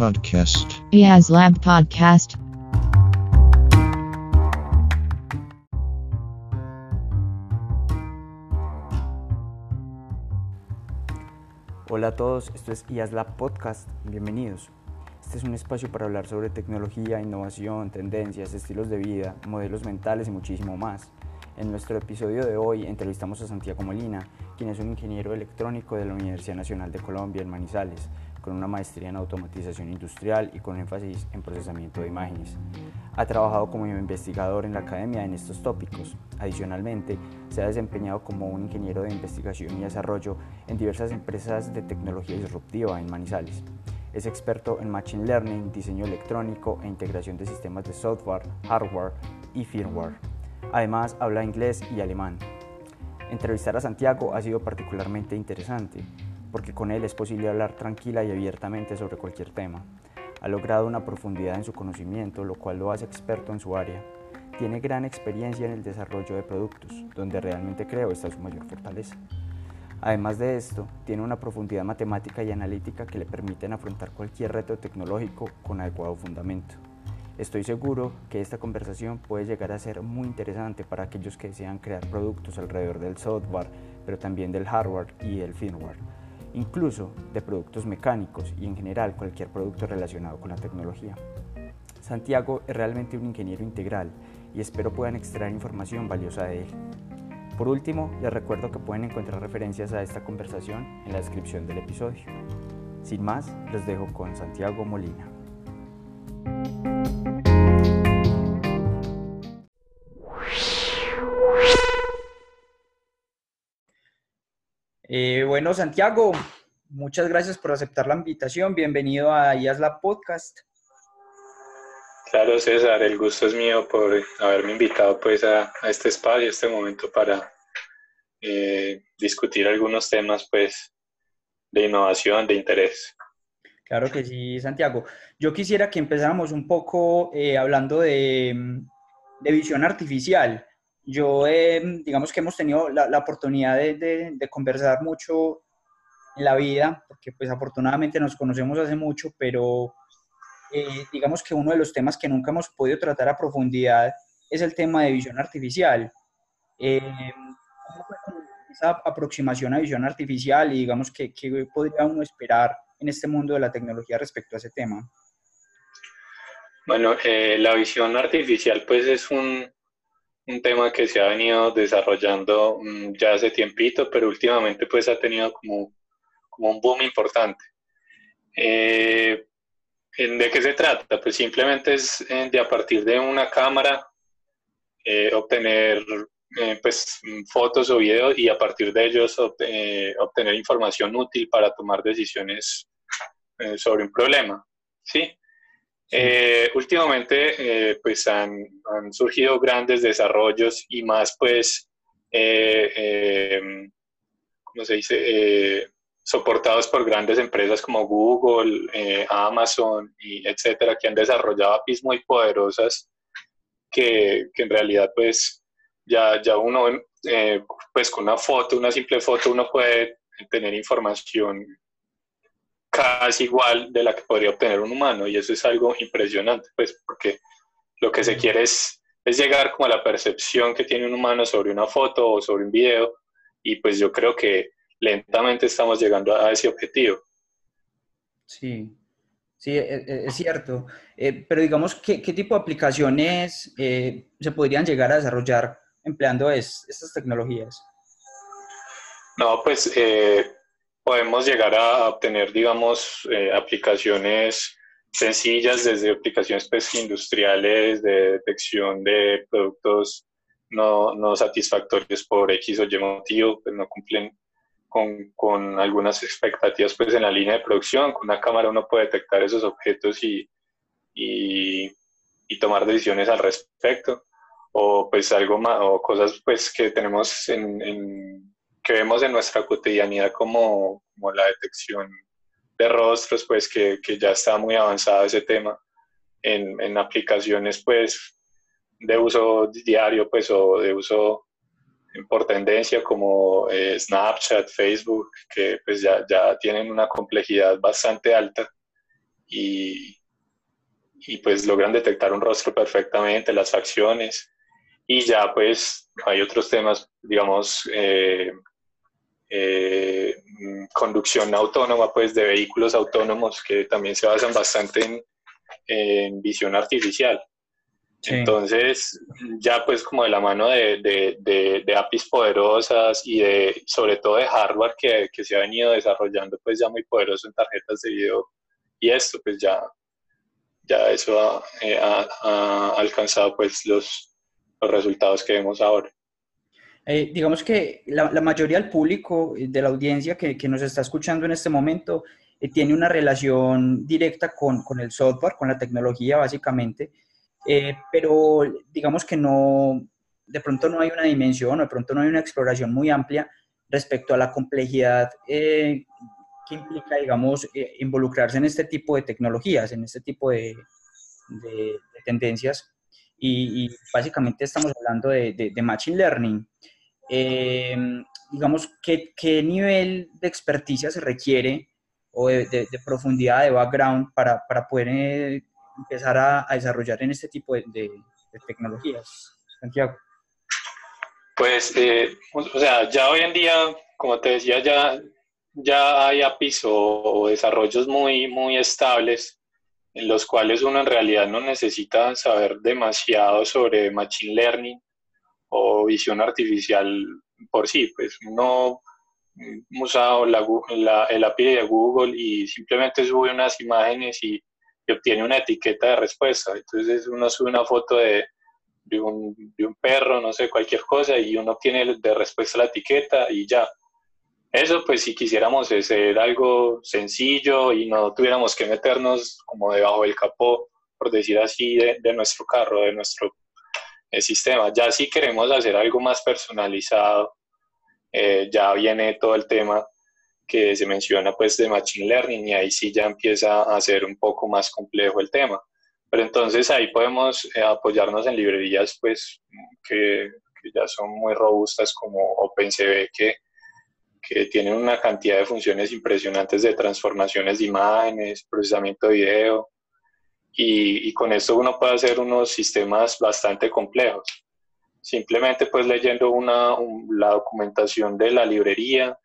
Podcast. IAS Lab Podcast. Hola a todos, esto es IASLab Podcast, bienvenidos. Este es un espacio para hablar sobre tecnología, innovación, tendencias, estilos de vida, modelos mentales y muchísimo más. En nuestro episodio de hoy entrevistamos a Santiago Molina, quien es un ingeniero electrónico de la Universidad Nacional de Colombia en Manizales, con una maestría en automatización industrial y con énfasis en procesamiento de imágenes. Ha trabajado como investigador en la academia en estos tópicos. Adicionalmente, se ha desempeñado como un ingeniero de investigación y desarrollo en diversas empresas de tecnología disruptiva en Manizales. Es experto en Machine Learning, diseño electrónico e integración de sistemas de software, hardware y firmware. Además, habla inglés y alemán. Entrevistar a Santiago ha sido particularmente interesante, porque con él es posible hablar tranquila y abiertamente sobre cualquier tema. Ha logrado una profundidad en su conocimiento, lo cual lo hace experto en su área. Tiene gran experiencia en el desarrollo de productos, donde realmente creo está su mayor fortaleza. Además de esto, tiene una profundidad matemática y analítica que le permiten afrontar cualquier reto tecnológico con adecuado fundamento. Estoy seguro que esta conversación puede llegar a ser muy interesante para aquellos que desean crear productos alrededor del software, pero también del hardware y del firmware, incluso de productos mecánicos y en general cualquier producto relacionado con la tecnología. Santiago es realmente un ingeniero integral y espero puedan extraer información valiosa de él. Por último, les recuerdo que pueden encontrar referencias a esta conversación en la descripción del episodio. Sin más, les dejo con Santiago Molina. Eh, bueno, Santiago, muchas gracias por aceptar la invitación. Bienvenido a IASLA Podcast. Claro, César, el gusto es mío por haberme invitado pues a, a este espacio, a este momento para eh, discutir algunos temas pues de innovación, de interés. Claro que sí, Santiago. Yo quisiera que empezáramos un poco eh, hablando de, de, visión artificial. Yo, eh, digamos que hemos tenido la, oportunidad de, conversar mucho en la vida, porque pues afortunadamente nos conocemos hace mucho, pero eh, digamos que uno de los temas que nunca hemos podido tratar a profundidad es el tema de visión artificial. Eh, ¿Cómo fue esa aproximación a visión artificial y digamos que qué podría uno esperar en este mundo de la tecnología respecto a ese tema? Bueno, eh, la visión artificial pues es un, un, tema que se ha venido desarrollando um, ya hace tiempito, pero últimamente pues ha tenido como, como un boom importante. Eh, ¿De qué se trata? Pues simplemente es eh, de a partir de una cámara eh, obtener eh, pues, fotos o videos y a partir de ellos obtener información útil para tomar decisiones sobre un problema. ¿sí? Últimamente pues han, surgido grandes desarrollos y más pues, ¿cómo se dice? soportados por grandes empresas como Google, eh, Amazon, y etcétera, que han desarrollado APIs muy poderosas que, que en realidad pues ya, ya uno eh, pues con una foto, una simple foto, uno puede tener información casi igual de la que podría obtener un humano y eso es algo impresionante pues porque lo que se quiere es, es llegar como a la percepción que tiene un humano sobre una foto o sobre un video y pues yo creo que lentamente estamos llegando a ese objetivo. Sí, sí, es, es cierto. Eh, pero digamos, ¿qué, ¿qué, tipo de aplicaciones eh, se podrían llegar a desarrollar empleando es, estas tecnologías? No, pues eh, podemos llegar a obtener, digamos, eh, aplicaciones sencillas desde aplicaciones pues, industriales de detección de productos no, no satisfactorios por X o Y motivo, pues no cumplen con, con, algunas expectativas pues en la línea de producción. Con una cámara uno puede detectar esos objetos y, y, y tomar decisiones al respecto. O pues algo más, o cosas pues que tenemos en, en, que vemos en nuestra cotidianidad como, como la detección de rostros, pues que, que, ya está muy avanzado ese tema en, en aplicaciones pues de uso diario pues o de uso por tendencia como eh, Snapchat, Facebook, que pues ya, ya tienen una complejidad bastante alta y, y pues logran detectar un rostro perfectamente, las facciones. Y ya pues hay otros temas, digamos, eh, eh, conducción autónoma pues de vehículos autónomos que también se basan bastante en, en visión artificial. Entonces, ya pues como de la mano de, de, de, APIs poderosas y de sobre todo de hardware que, que, se ha venido desarrollando pues ya muy poderoso en tarjetas de video y esto pues ya, ya eso ha, eh, ha, alcanzado pues los, los, resultados que vemos ahora. Eh, digamos que la, la, mayoría del público, eh, de la audiencia que, que nos está escuchando en este momento, tiene una relación directa con, con el software, con la tecnología básicamente eh, pero digamos que no, de pronto no hay una dimensión o de pronto no hay una exploración muy amplia respecto a la complejidad eh, que implica, digamos, eh, involucrarse en este tipo de tecnologías, en este tipo de, de, tendencias. Y, básicamente estamos hablando de, de Machine Learning. Digamos, ¿qué, ¿qué, nivel de experticia se requiere o de, profundidad de background para, para poder empezar a, desarrollar en este tipo de, tecnologías, Santiago? Pues, eh, o sea, ya hoy en día, como te decía, ya, ya hay APIs o, desarrollos muy, muy estables en los cuales uno en realidad no necesita saber demasiado sobre Machine Learning o visión artificial por sí, pues uno usa la, la, el API de Google y simplemente sube unas imágenes y obtiene una etiqueta de respuesta. Entonces uno sube una foto de, de, un, de, un, perro, no sé, cualquier cosa, y uno obtiene de respuesta la etiqueta y ya. Eso, pues, si quisiéramos hacer algo sencillo y no tuviéramos que meternos como debajo del capó, por decir así, de, de nuestro carro, de nuestro eh, sistema. Ya si queremos hacer algo más personalizado, eh, ya viene todo el tema que se menciona pues de Machine Learning y ahí sí ya empieza a ser un poco más complejo el tema. Pero entonces ahí podemos eh, apoyarnos en librerías pues que, que, ya son muy robustas como OpenCV que, que tienen una cantidad de funciones impresionantes de transformaciones de imágenes, procesamiento de video y, y con esto uno puede hacer unos sistemas bastante complejos. Simplemente pues leyendo una, la documentación de la librería,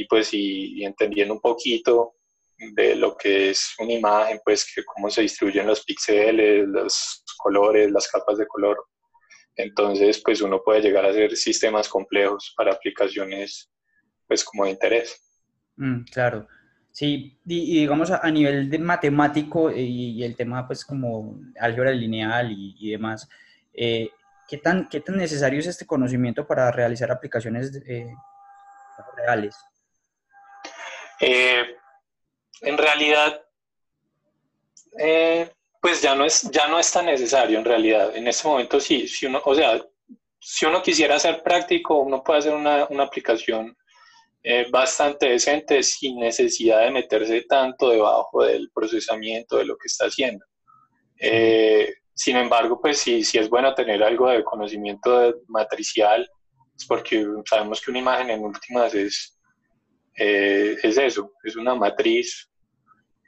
y pues y, entendiendo un poquito de lo que es una imagen, pues que cómo se distribuyen los píxeles, los colores, las capas de color. Entonces, pues uno puede llegar a hacer sistemas complejos para aplicaciones, pues como de interés. Mm, claro. Sí, y, digamos a, nivel de matemático y, el tema pues como álgebra lineal y, demás, eh, ¿qué, tan, ¿qué tan necesario es este conocimiento para realizar aplicaciones eh, reales? Eh, en realidad, eh, pues ya no, es, ya no es tan necesario en realidad. En este momento sí, si uno, o sea, si uno quisiera ser práctico, uno puede hacer una, una aplicación eh, bastante decente sin necesidad de meterse tanto debajo del procesamiento de lo que está haciendo. sin embargo, pues sí, sí es bueno tener algo de conocimiento matricial, porque sabemos que una imagen en últimas es, eh, es eso, es una matriz.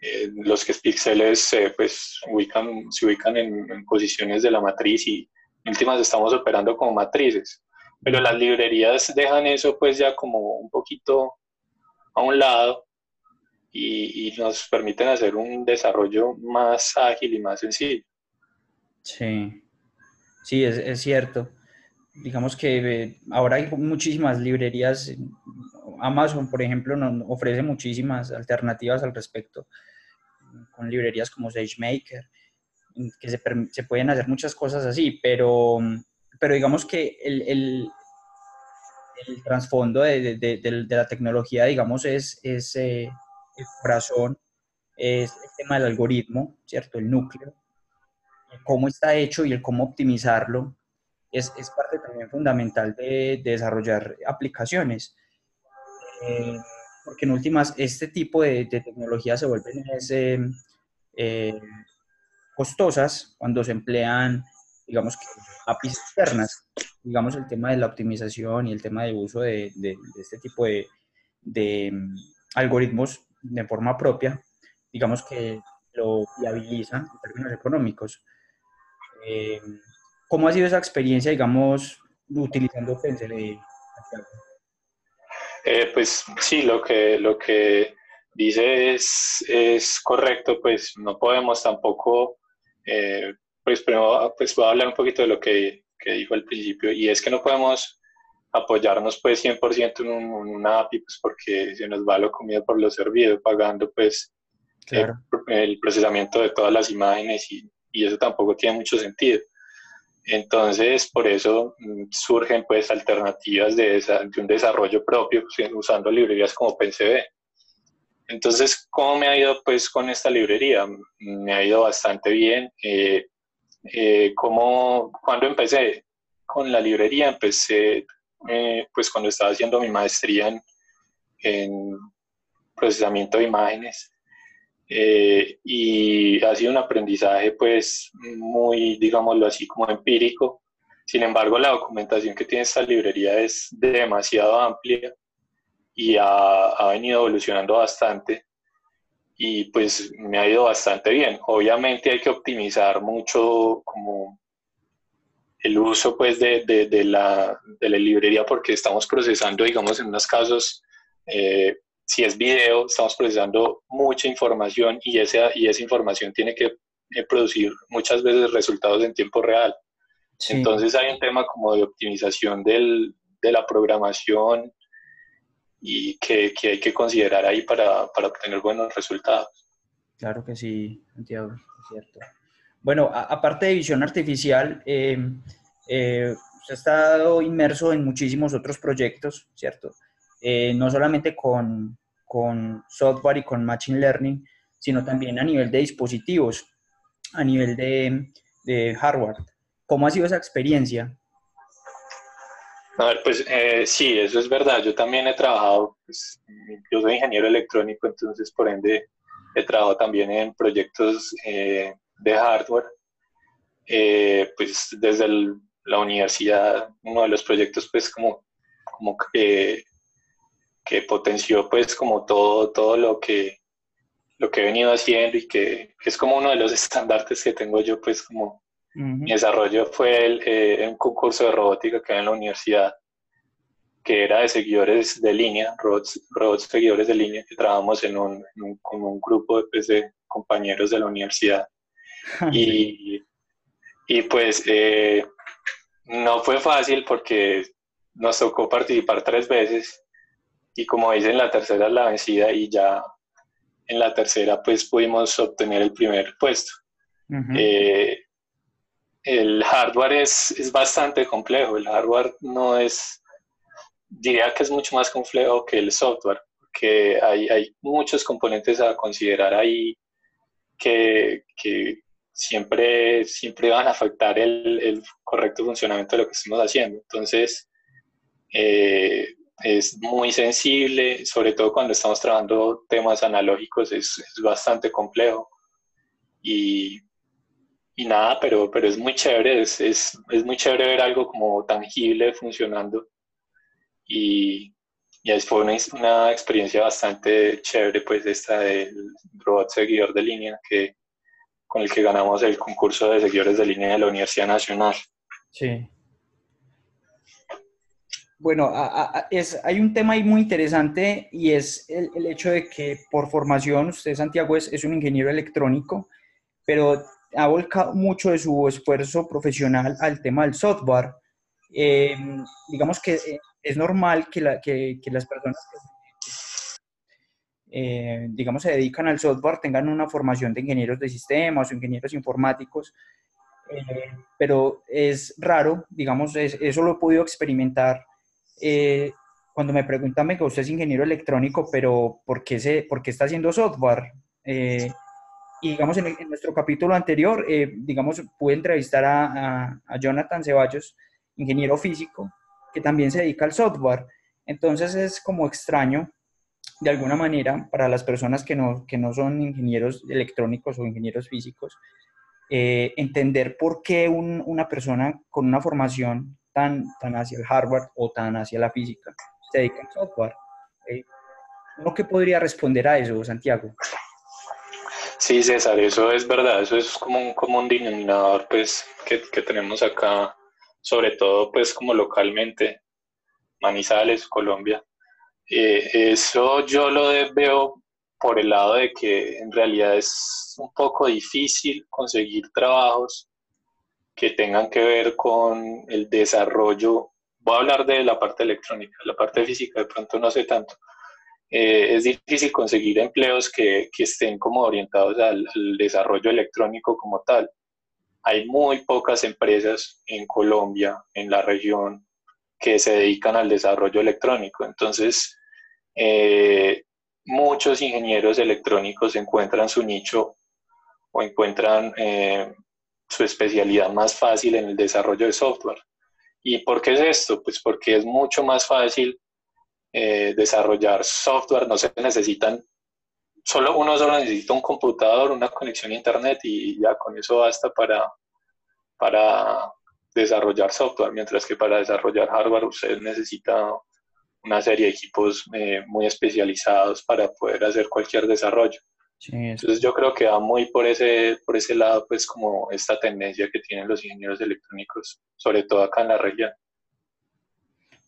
Eh, los que píxeles pues, ubican, se ubican en, posiciones de la matriz y en últimas estamos operando como matrices. Pero las librerías dejan eso pues ya como un poquito a un lado y, nos permiten hacer un desarrollo más ágil y más sencillo. Sí, sí, es, es cierto. Digamos que eh, ahora hay muchísimas librerías Amazon, por ejemplo, nos ofrece muchísimas alternativas al respecto, con librerías como SageMaker, que se, se pueden hacer muchas cosas así, pero, pero digamos que el, el, el trasfondo de, de, de, la tecnología, digamos, es, es eh, el corazón, es el tema del algoritmo, ¿cierto? El núcleo, cómo está hecho y el cómo optimizarlo, es, es parte también fundamental de, desarrollar aplicaciones. Eh, porque en últimas este tipo de, tecnologías se vuelven eh, costosas cuando se emplean, digamos, que APIs externas. Digamos, el tema de la optimización y el tema de uso de, este tipo de, mm, algoritmos de forma propia, digamos que lo viabiliza en términos económicos. Eh, ¿Cómo ha sido esa experiencia, digamos, utilizando OpenCL? Eh, pues sí, lo que, lo que dice es, es correcto, pues no podemos tampoco, eh, pues primero pues voy a hablar un poquito de lo que, que, dijo al principio, y es que no podemos apoyarnos pues 100% en, un, una API, pues porque se nos va lo comido por lo servido, pagando pues el, procesamiento de todas las imágenes y, y eso tampoco tiene mucho sentido. Entonces, por eso mm, surgen pues alternativas de, de un desarrollo propio usando librerías como OpenCV. Entonces, ¿cómo me ha ido pues con esta librería? Me ha ido bastante bien. Eh, eh, cuando empecé con la librería, empecé eh, pues cuando estaba haciendo mi maestría en, en procesamiento de imágenes. Eh, y ha sido un aprendizaje pues muy, digámoslo así, como empírico. Sin embargo, la documentación que tiene esta librería es demasiado amplia y ha, ha venido evolucionando bastante y pues me ha ido bastante bien. Obviamente hay que optimizar mucho como el uso pues de, de, de, la, de la, librería porque estamos procesando, digamos, en unos casos eh, si es video, estamos procesando mucha información y esa, y esa información tiene que eh, producir muchas veces resultados en tiempo real. Entonces hay un tema como de optimización del, de la programación y que, hay que considerar ahí para, para, obtener buenos resultados. Claro que sí, Santiago, es cierto. Bueno, aparte de visión artificial, eh, eh, usted ha estado inmerso en muchísimos otros proyectos, ¿cierto? Eh, no solamente con, con, software y con machine learning, sino también a nivel de dispositivos, a nivel de, de hardware. ¿Cómo ha sido esa experiencia? A ver, pues eh, sí, eso es verdad. Yo también he trabajado, pues, yo soy ingeniero electrónico, entonces por ende he trabajado también en proyectos eh, de hardware. pues desde la universidad, uno de los proyectos pues como, como que que potenció pues como todo, todo lo que lo que he venido haciendo y que, es como uno de los estandartes que tengo yo pues como mi desarrollo fue el, eh, un concurso de robótica que hay en la universidad que era de seguidores de línea, robots, robots seguidores de línea, que trabajamos en un, con un grupo pues, de compañeros de la universidad. y, y, pues eh, no fue fácil porque nos tocó participar tres veces y como dicen, la tercera es la vencida y ya en la tercera pues pudimos obtener el primer puesto. Eh, el hardware es, es, bastante complejo, el hardware no es, diría que es mucho más complejo que el software, porque hay, hay muchos componentes a considerar ahí que, que siempre, siempre van a afectar el, el, correcto funcionamiento de lo que estamos haciendo. Entonces, eh, es muy sensible, sobre todo cuando estamos trabajando temas analógicos, es, es bastante complejo. Y, y, nada, pero, pero es muy chévere, es, es, es, muy chévere ver algo como tangible funcionando. Y, y fue una, una, experiencia bastante chévere, pues esta del robot seguidor de línea, que, con el que ganamos el concurso de seguidores de línea de la Universidad Nacional. Sí. Bueno, es, hay un tema ahí muy interesante y es el, el hecho de que por formación, usted Santiago es, es, un ingeniero electrónico, pero ha volcado mucho de su esfuerzo profesional al tema del software. Eh, digamos que eh, es normal que, la, que, que las personas que eh, digamos, se dedican al software tengan una formación de ingenieros de sistemas o ingenieros informáticos, eh, pero es raro, digamos, es, eso lo he podido experimentar eh, cuando me preguntan que usted es ingeniero electrónico, pero ¿por qué, se, por qué está haciendo software? Eh, y digamos, en, nuestro capítulo anterior, eh, digamos, pude entrevistar a, a, Jonathan Ceballos, ingeniero físico, que también se dedica al software. Entonces es como extraño, de alguna manera, para las personas que no, que no son ingenieros electrónicos o ingenieros físicos, entender por qué un, una persona con una formación tan, tan hacia el hardware o tan hacia la física, se dedica al software. ¿Uno qué podría responder a eso, Santiago? Sí, César, eso es verdad, eso es como un común denominador pues que, que tenemos acá, sobre todo pues como localmente, Manizales, Colombia. Eh, eso yo lo veo por el lado de que en realidad es un poco difícil conseguir trabajos que tengan que ver con el desarrollo. Voy a hablar de la parte electrónica, la parte física de pronto no sé tanto. Eh, es difícil conseguir empleos que, que estén como orientados al, al, desarrollo electrónico como tal. Hay muy pocas empresas en Colombia, en la región, que se dedican al desarrollo electrónico. Entonces, eh, muchos ingenieros electrónicos encuentran su nicho o encuentran eh, su especialidad más fácil en el desarrollo de software. ¿Y por qué es esto? Pues porque es mucho más fácil eh, desarrollar software, no se necesitan, solo uno solo necesita un computador, una conexión a internet y ya con eso basta para, para desarrollar software, mientras que para desarrollar hardware usted necesita una serie de equipos eh, muy especializados para poder hacer cualquier desarrollo. Entonces yo creo que va muy por ese, por ese lado, pues como esta tendencia que tienen los ingenieros electrónicos, sobre todo acá en la región.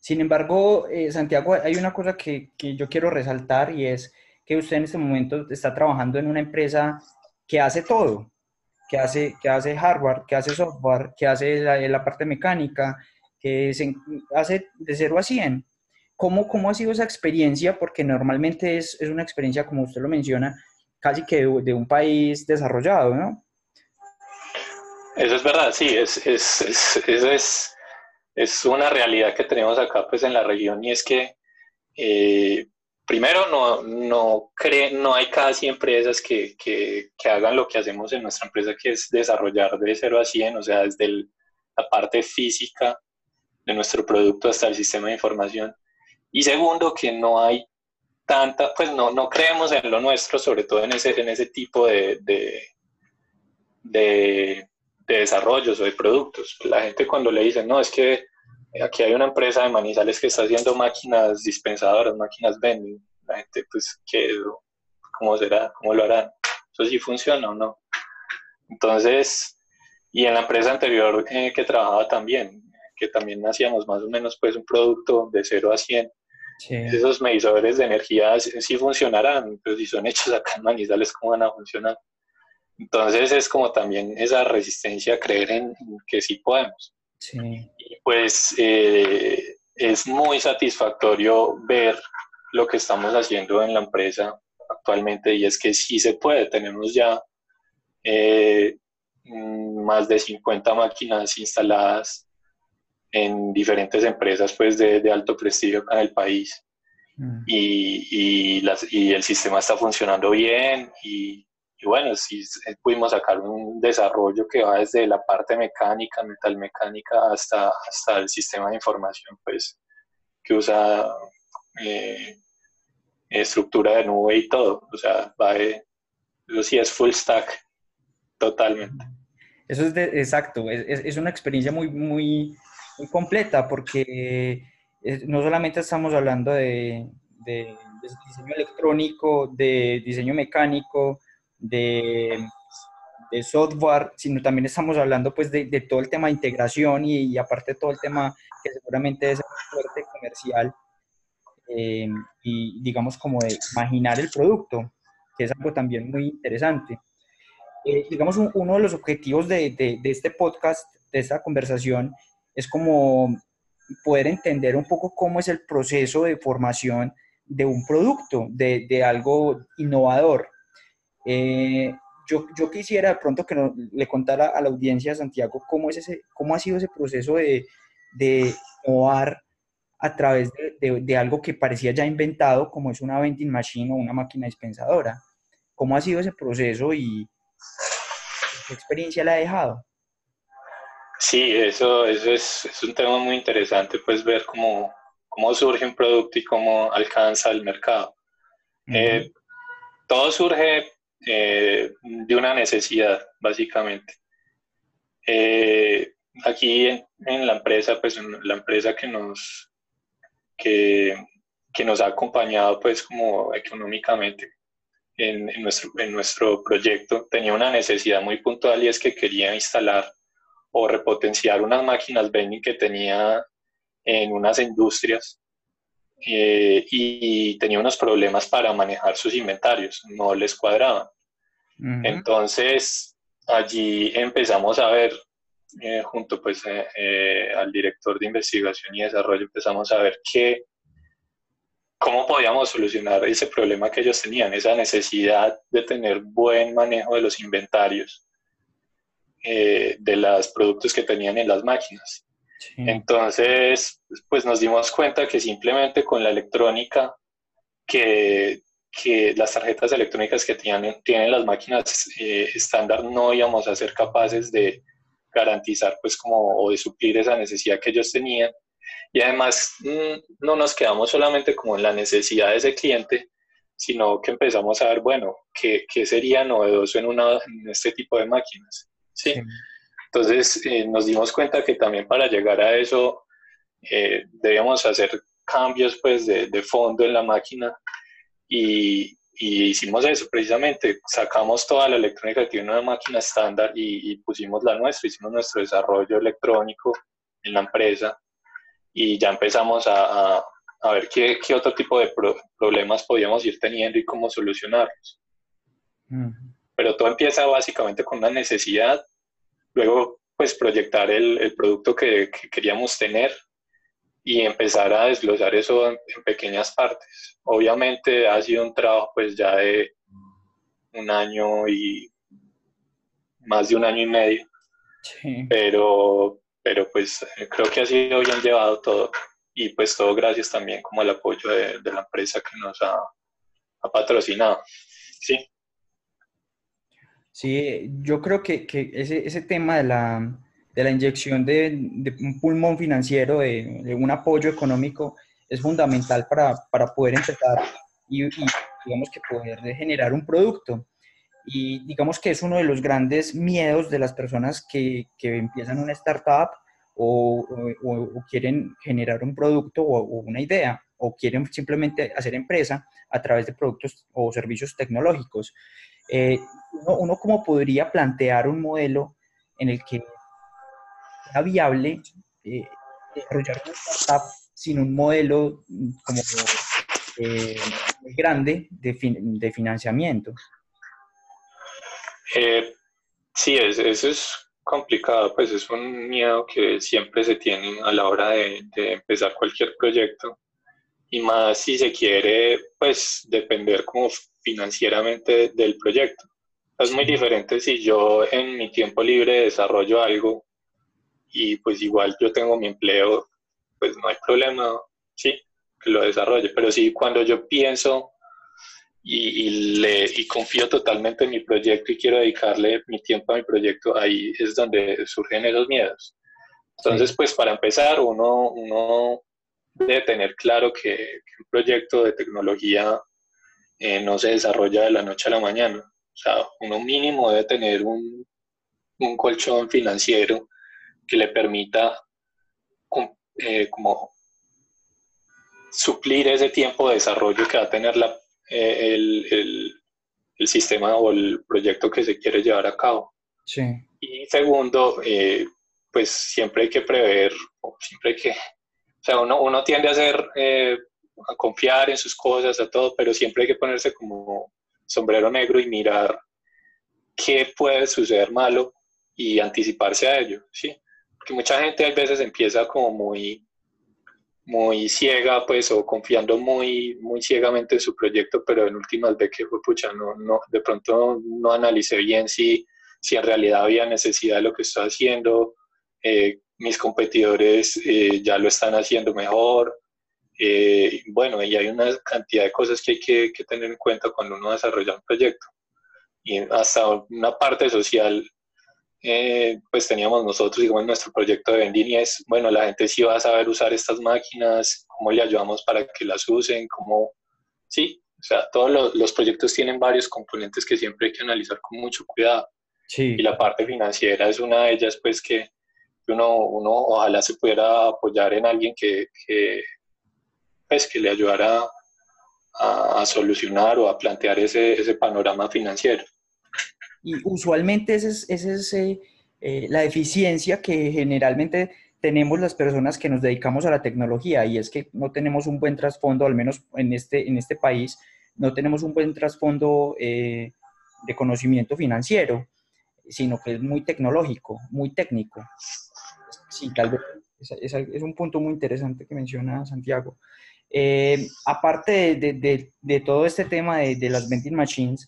Sin embargo, eh, Santiago, hay una cosa que, que, yo quiero resaltar y es que usted en este momento está trabajando en una empresa que hace todo, que hace, que hace hardware, que hace software, que hace la, parte mecánica, que hace de 0 a 100. ¿Cómo, ¿Cómo ha sido esa experiencia? Porque normalmente es, es una experiencia, como usted lo menciona, casi que de, de, un país desarrollado, ¿no? Eso es verdad, sí, es, es, es, es, es una realidad que tenemos acá pues en la región y es que eh, primero no, no, cree, no hay casi empresas que, que, hagan lo que hacemos en nuestra empresa, que es desarrollar de 0 a 100, o sea, desde la parte física de nuestro producto hasta el sistema de información. Y segundo, que no hay tanta, pues no, no creemos en lo nuestro, sobre todo en ese, en ese tipo de, de, de desarrollos o de productos. La gente cuando le dicen, no, es que aquí hay una empresa de Manizales que está haciendo máquinas dispensadoras, máquinas vending, la gente, pues, ¿qué, ¿cómo será? ¿Cómo lo harán? ¿Eso sí funciona o no? Entonces, y en la empresa anterior eh, que trabajaba también, que también hacíamos más o menos pues un producto de 0 a 100, Sí. Esos medidores de energía sí funcionarán, pero si son hechos acá en Manizales, ¿cómo van a funcionar? Entonces es como también esa resistencia a creer en que sí podemos. Sí. Y pues eh, es muy satisfactorio ver lo que estamos haciendo en la empresa actualmente y es que sí se puede. Tenemos ya eh, más de 50 máquinas instaladas en diferentes empresas pues de, de alto prestigio acá en el país. Mm. Y, y, las, y, el sistema está funcionando bien y, y, bueno, sí pudimos sacar un desarrollo que va desde la parte mecánica, metalmecánica, hasta, hasta el sistema de información pues que usa eh, estructura de nube y todo. O sea, va de, eso sí es full stack totalmente. Eso es de, exacto, es, es, una experiencia muy, muy, completa porque eh, no solamente estamos hablando de, diseño electrónico, de diseño mecánico, de, software, sino también estamos hablando pues de, todo el tema de integración y, aparte todo el tema que seguramente es fuerte comercial eh, y digamos como de imaginar el producto, que es algo también muy interesante. Eh, digamos, un, uno de los objetivos de, este podcast, de esta conversación, es como poder entender un poco cómo es el proceso de formación de un producto, de algo innovador. Eh, yo, yo, quisiera de pronto que no, le contara a la audiencia, Santiago, cómo, es ese, cómo ha sido ese proceso de, de innovar a través de, de, algo que parecía ya inventado, como es una vending machine o una máquina dispensadora. ¿Cómo ha sido ese proceso y qué experiencia le ha dejado? Sí, eso, eso es, es, un tema muy interesante, pues ver cómo, cómo surge un producto y cómo alcanza el mercado. Uh -huh. eh, todo surge eh, de una necesidad, básicamente. Eh, aquí en, la empresa, pues la empresa que nos, que, nos ha acompañado, pues como económicamente, en, nuestro, en nuestro proyecto tenía una necesidad muy puntual y es que quería instalar o repotenciar unas máquinas vending que tenía en unas industrias eh, y tenía unos problemas para manejar sus inventarios, no les cuadraban. Entonces, allí empezamos a ver, eh, junto pues eh, al director de investigación y desarrollo, empezamos a ver qué, cómo podíamos solucionar ese problema que ellos tenían, esa necesidad de tener buen manejo de los inventarios de los productos que tenían en las máquinas. Entonces, pues nos dimos cuenta que simplemente con la electrónica, que, que las tarjetas electrónicas que tienen, tienen las máquinas eh, estándar, no íbamos a ser capaces de garantizar, pues como, o de suplir esa necesidad que ellos tenían. Y además, mm, no nos quedamos solamente como en la necesidad de ese cliente, sino que empezamos a ver, bueno, ¿qué, qué sería novedoso en, una, en este tipo de máquinas? ¿sí? sí entonces eh, nos dimos cuenta que también para llegar a eso eh, debíamos hacer cambios pues de, de, fondo en la máquina y, y, hicimos eso precisamente, sacamos toda la electrónica que tiene una máquina estándar y, pusimos la nuestra, hicimos nuestro desarrollo electrónico en la empresa y ya empezamos a, a, ver qué, qué, otro tipo de problemas podíamos ir teniendo y cómo solucionarlos. Pero todo empieza básicamente con una necesidad luego pues proyectar el, el producto que, queríamos tener y empezar a desglosar eso en, pequeñas partes. Obviamente ha sido un trabajo pues ya de un año y más de un año y medio, pero, pero pues creo que ha sido bien llevado todo y pues todo gracias también como al apoyo de, de la empresa que nos ha, ha patrocinado. Sí. Sí, yo creo que, que ese, ese, tema de la, de la inyección de, un pulmón financiero, de, un apoyo económico, es fundamental para, para poder empezar y, digamos que poder generar un producto. Y digamos que es uno de los grandes miedos de las personas que, que empiezan una startup o, o, quieren generar un producto o, una idea o quieren simplemente hacer empresa a través de productos o servicios tecnológicos. Eh, uno, cómo podría plantear un modelo en el que sea viable eh, desarrollar una startup sin un modelo mm, como eh, muy grande de, de financiamiento. sí, es, eso es complicado, pues es un miedo que siempre se tiene a la hora de, de empezar cualquier proyecto y más si se quiere, pues depender como financieramente del proyecto. Es muy diferente si yo en mi tiempo libre desarrollo algo y pues igual yo tengo mi empleo, pues no hay problema, sí, que lo desarrolle. Pero sí, cuando yo pienso y, le, y confío totalmente en mi proyecto y quiero dedicarle mi tiempo a mi proyecto, ahí es donde surgen esos miedos. Entonces, pues para empezar, uno, uno debe tener claro que, un proyecto de tecnología eh, no se desarrolla de la noche a la mañana. O sea, uno mínimo debe tener un, un colchón financiero que le permita eh, como suplir ese tiempo de desarrollo que va a tener la, eh, el, el, el, sistema o el proyecto que se quiere llevar a cabo. Sí. Y segundo, pues siempre hay que prever, siempre hay que o sea, uno, uno tiende a hacer, eh, a confiar en sus cosas, a todo, pero siempre hay que ponerse como sombrero negro y mirar qué puede suceder malo y anticiparse a ello, ¿sí? Porque mucha gente a veces empieza como muy, muy ciega, pues, o confiando muy, muy ciegamente en su proyecto, pero en últimas ve que, pucha, no, no, de pronto no analicé bien si, si en realidad había necesidad de lo que está haciendo, eh, mis competidores eh, ya lo están haciendo mejor. Eh, bueno, y hay una cantidad de cosas que hay que, tener en cuenta cuando uno desarrolla un proyecto. Y hasta una parte social, eh, pues teníamos nosotros, digamos, nuestro proyecto de vending es, bueno, la gente sí va a saber usar estas máquinas, cómo le ayudamos para que las usen, cómo, sí, o sea, todos los, los proyectos tienen varios componentes que siempre hay que analizar con mucho cuidado. Sí. Y la parte financiera es una de ellas, pues, que uno, uno ojalá se pudiera apoyar en alguien que, que, pues, que le ayudara a, solucionar o a plantear ese, ese, panorama financiero. Y usualmente esa es, eh, eh, la eficiencia que generalmente tenemos las personas que nos dedicamos a la tecnología y es que no tenemos un buen trasfondo, al menos en este, en este país, no tenemos un buen trasfondo eh, de conocimiento financiero, sino que es muy tecnológico, muy técnico. Sí, tal vez es, un punto muy interesante que menciona Santiago. Aparte de, todo este tema de las vending machines,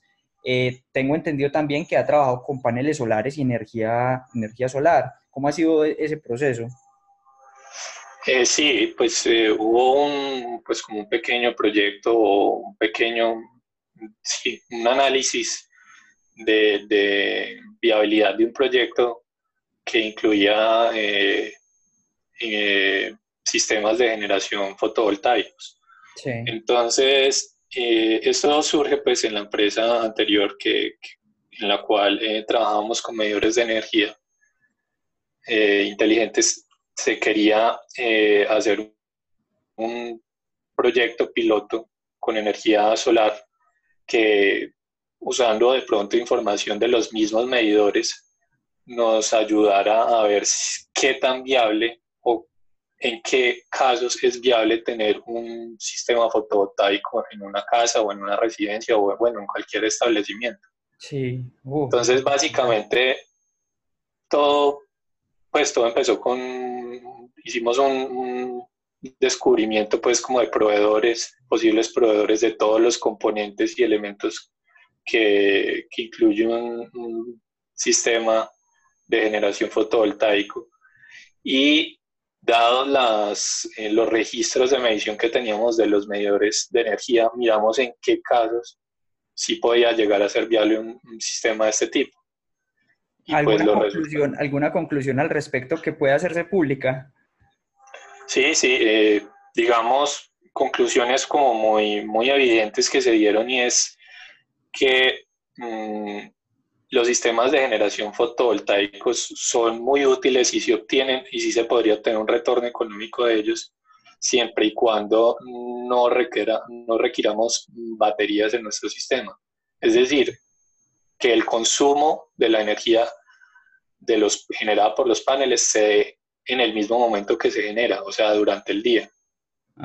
eh, tengo entendido también que ha trabajado con paneles solares y energía, energía solar. ¿Cómo ha sido ese proceso? Eh, sí, pues hubo un, pues como un pequeño proyecto o un pequeño, sí, un análisis de, de, viabilidad de un proyecto que incluía sistemas de generación fotovoltaicos. Entonces, eh, esto surge pues en la empresa anterior que, en la cual eh, con medidores de energía eh, inteligentes. Se quería eh, hacer un proyecto piloto con energía solar que usando de pronto información de los mismos medidores nos ayudara a ver qué tan viable en qué casos es viable tener un sistema fotovoltaico en una casa o en una residencia o bueno, en cualquier establecimiento. Sí. Entonces, básicamente, todo, pues todo empezó con, hicimos un, descubrimiento pues como de proveedores, posibles proveedores de todos los componentes y elementos que, que incluye un, un sistema de generación fotovoltaico. Y dados las, eh, los registros de medición que teníamos de los medidores de energía, miramos en qué casos sí podía llegar a ser viable un, sistema de este tipo. ¿Alguna, pues conclusión, ¿Alguna conclusión al respecto que pueda hacerse pública? Sí, sí, eh, digamos, conclusiones como muy, muy evidentes que se dieron y es que mm, los sistemas de generación fotovoltaicos son muy útiles y se obtienen y sí se podría obtener un retorno económico de ellos siempre y cuando no, requiera, no requiramos baterías en nuestro sistema. Es decir, que el consumo de la energía de los, generada por los paneles se dé en el mismo momento que se genera, o sea, durante el día.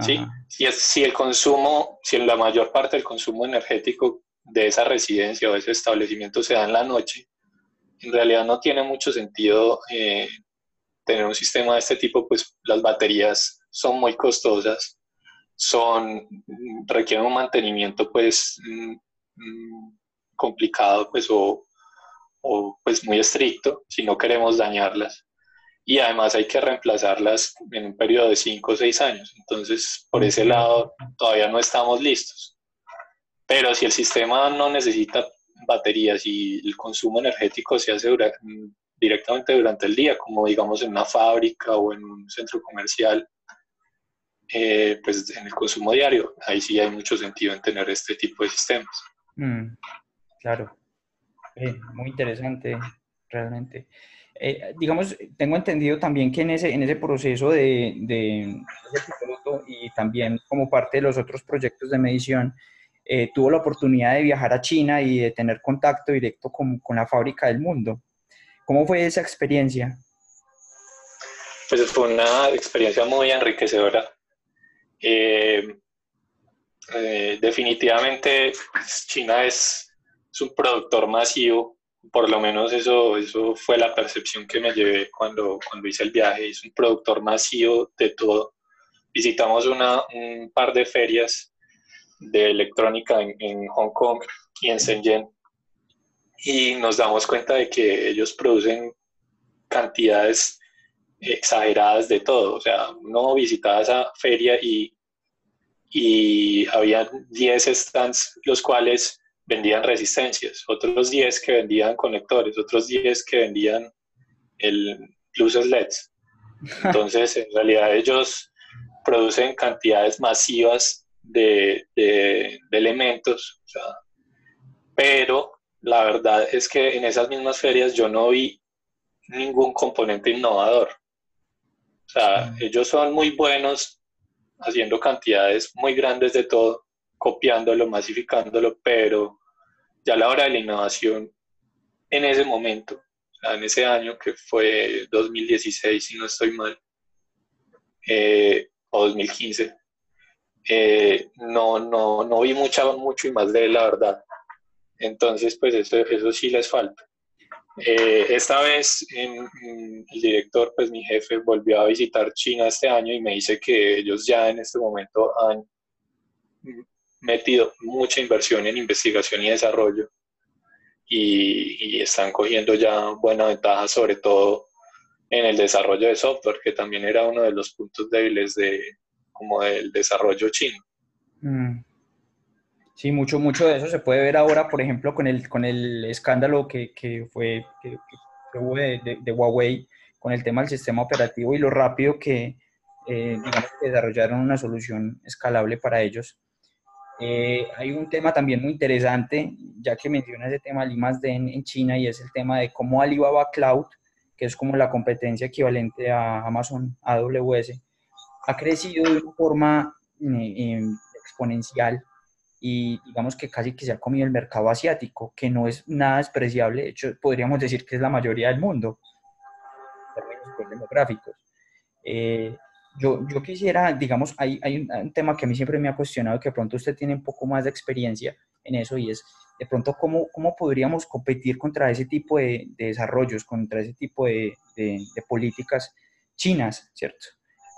¿sí? Si, es, si el consumo, si la mayor parte del consumo energético de esa residencia o ese establecimiento se da en la noche, en realidad no tiene mucho sentido eh, tener un sistema de este tipo, pues las baterías son muy costosas, son, requieren un mantenimiento pues mm, mm, complicado pues o, pues muy estricto si no queremos dañarlas y además hay que reemplazarlas en un periodo de 5 o 6 años. Entonces, por ese lado, todavía no estamos listos. Pero si el sistema no necesita baterías y el consumo energético se hace directamente durante el día, como digamos en una fábrica o en un centro comercial, eh, pues en el consumo diario, ahí sí hay mucho sentido en tener este tipo de sistemas. Mm, claro, eh, muy interesante, realmente. Eh, digamos, tengo entendido también que en ese, en ese proceso de, de, y también como parte de los otros proyectos de medición, eh, tuvo la oportunidad de viajar a China y de tener contacto directo con, con, la fábrica del mundo. ¿Cómo fue esa experiencia? Pues fue una experiencia muy enriquecedora. Eh, eh, definitivamente pues, China es, es, un productor masivo, por lo menos eso, eso fue la percepción que me llevé cuando, cuando hice el viaje, es un productor masivo de todo. Visitamos una, un par de ferias de electrónica en, Hong Kong y en Shenzhen y nos damos cuenta de que ellos producen cantidades exageradas de todo. O sea, uno visitaba esa feria y, y había 10 stands los cuales vendían resistencias, otros 10 que vendían conectores, otros 10 que vendían el luces LEDs. Entonces, en realidad ellos producen cantidades masivas de, elementos, pero la verdad es que en esas mismas ferias yo no vi ningún componente innovador. O sea, ellos son muy buenos haciendo cantidades muy grandes de todo, copiándolo, masificándolo, pero ya a la hora de la innovación, en ese momento, en ese año que fue 2016, si no estoy mal, eh, o 2015, eh, no, no, no vi mucha, mucho y más de la verdad. Entonces, pues eso, eso sí les falta. Eh, esta vez el director, pues mi jefe, volvió a visitar China este año y me dice que ellos ya en este momento han metido mucha inversión en investigación y desarrollo y, están cogiendo ya buena ventaja, sobre todo en el desarrollo de software, que también era uno de los puntos débiles de, como del desarrollo chino. Mm. Sí, mucho, mucho de eso se puede ver ahora, por ejemplo, con el, con el escándalo que, que fue hubo de, de, Huawei con el tema del sistema operativo y lo rápido que, eh, desarrollaron una solución escalable para ellos. Eh, hay un tema también muy interesante, ya que menciona ese tema de I+.D. En, en China y es el tema de cómo Alibaba Cloud, que es como la competencia equivalente a Amazon AWS, ha crecido de una forma eh, exponencial y digamos que casi que se ha comido el mercado asiático, que no es nada despreciable, de hecho podríamos decir que es la mayoría del mundo, en términos pues, demográficos. Eh, yo, yo quisiera, digamos, hay, hay un, tema que a mí siempre me ha cuestionado, que de pronto usted tiene un poco más de experiencia en eso, y es de pronto cómo, cómo podríamos competir contra ese tipo de, desarrollos, contra ese tipo de, de, políticas chinas, ¿cierto?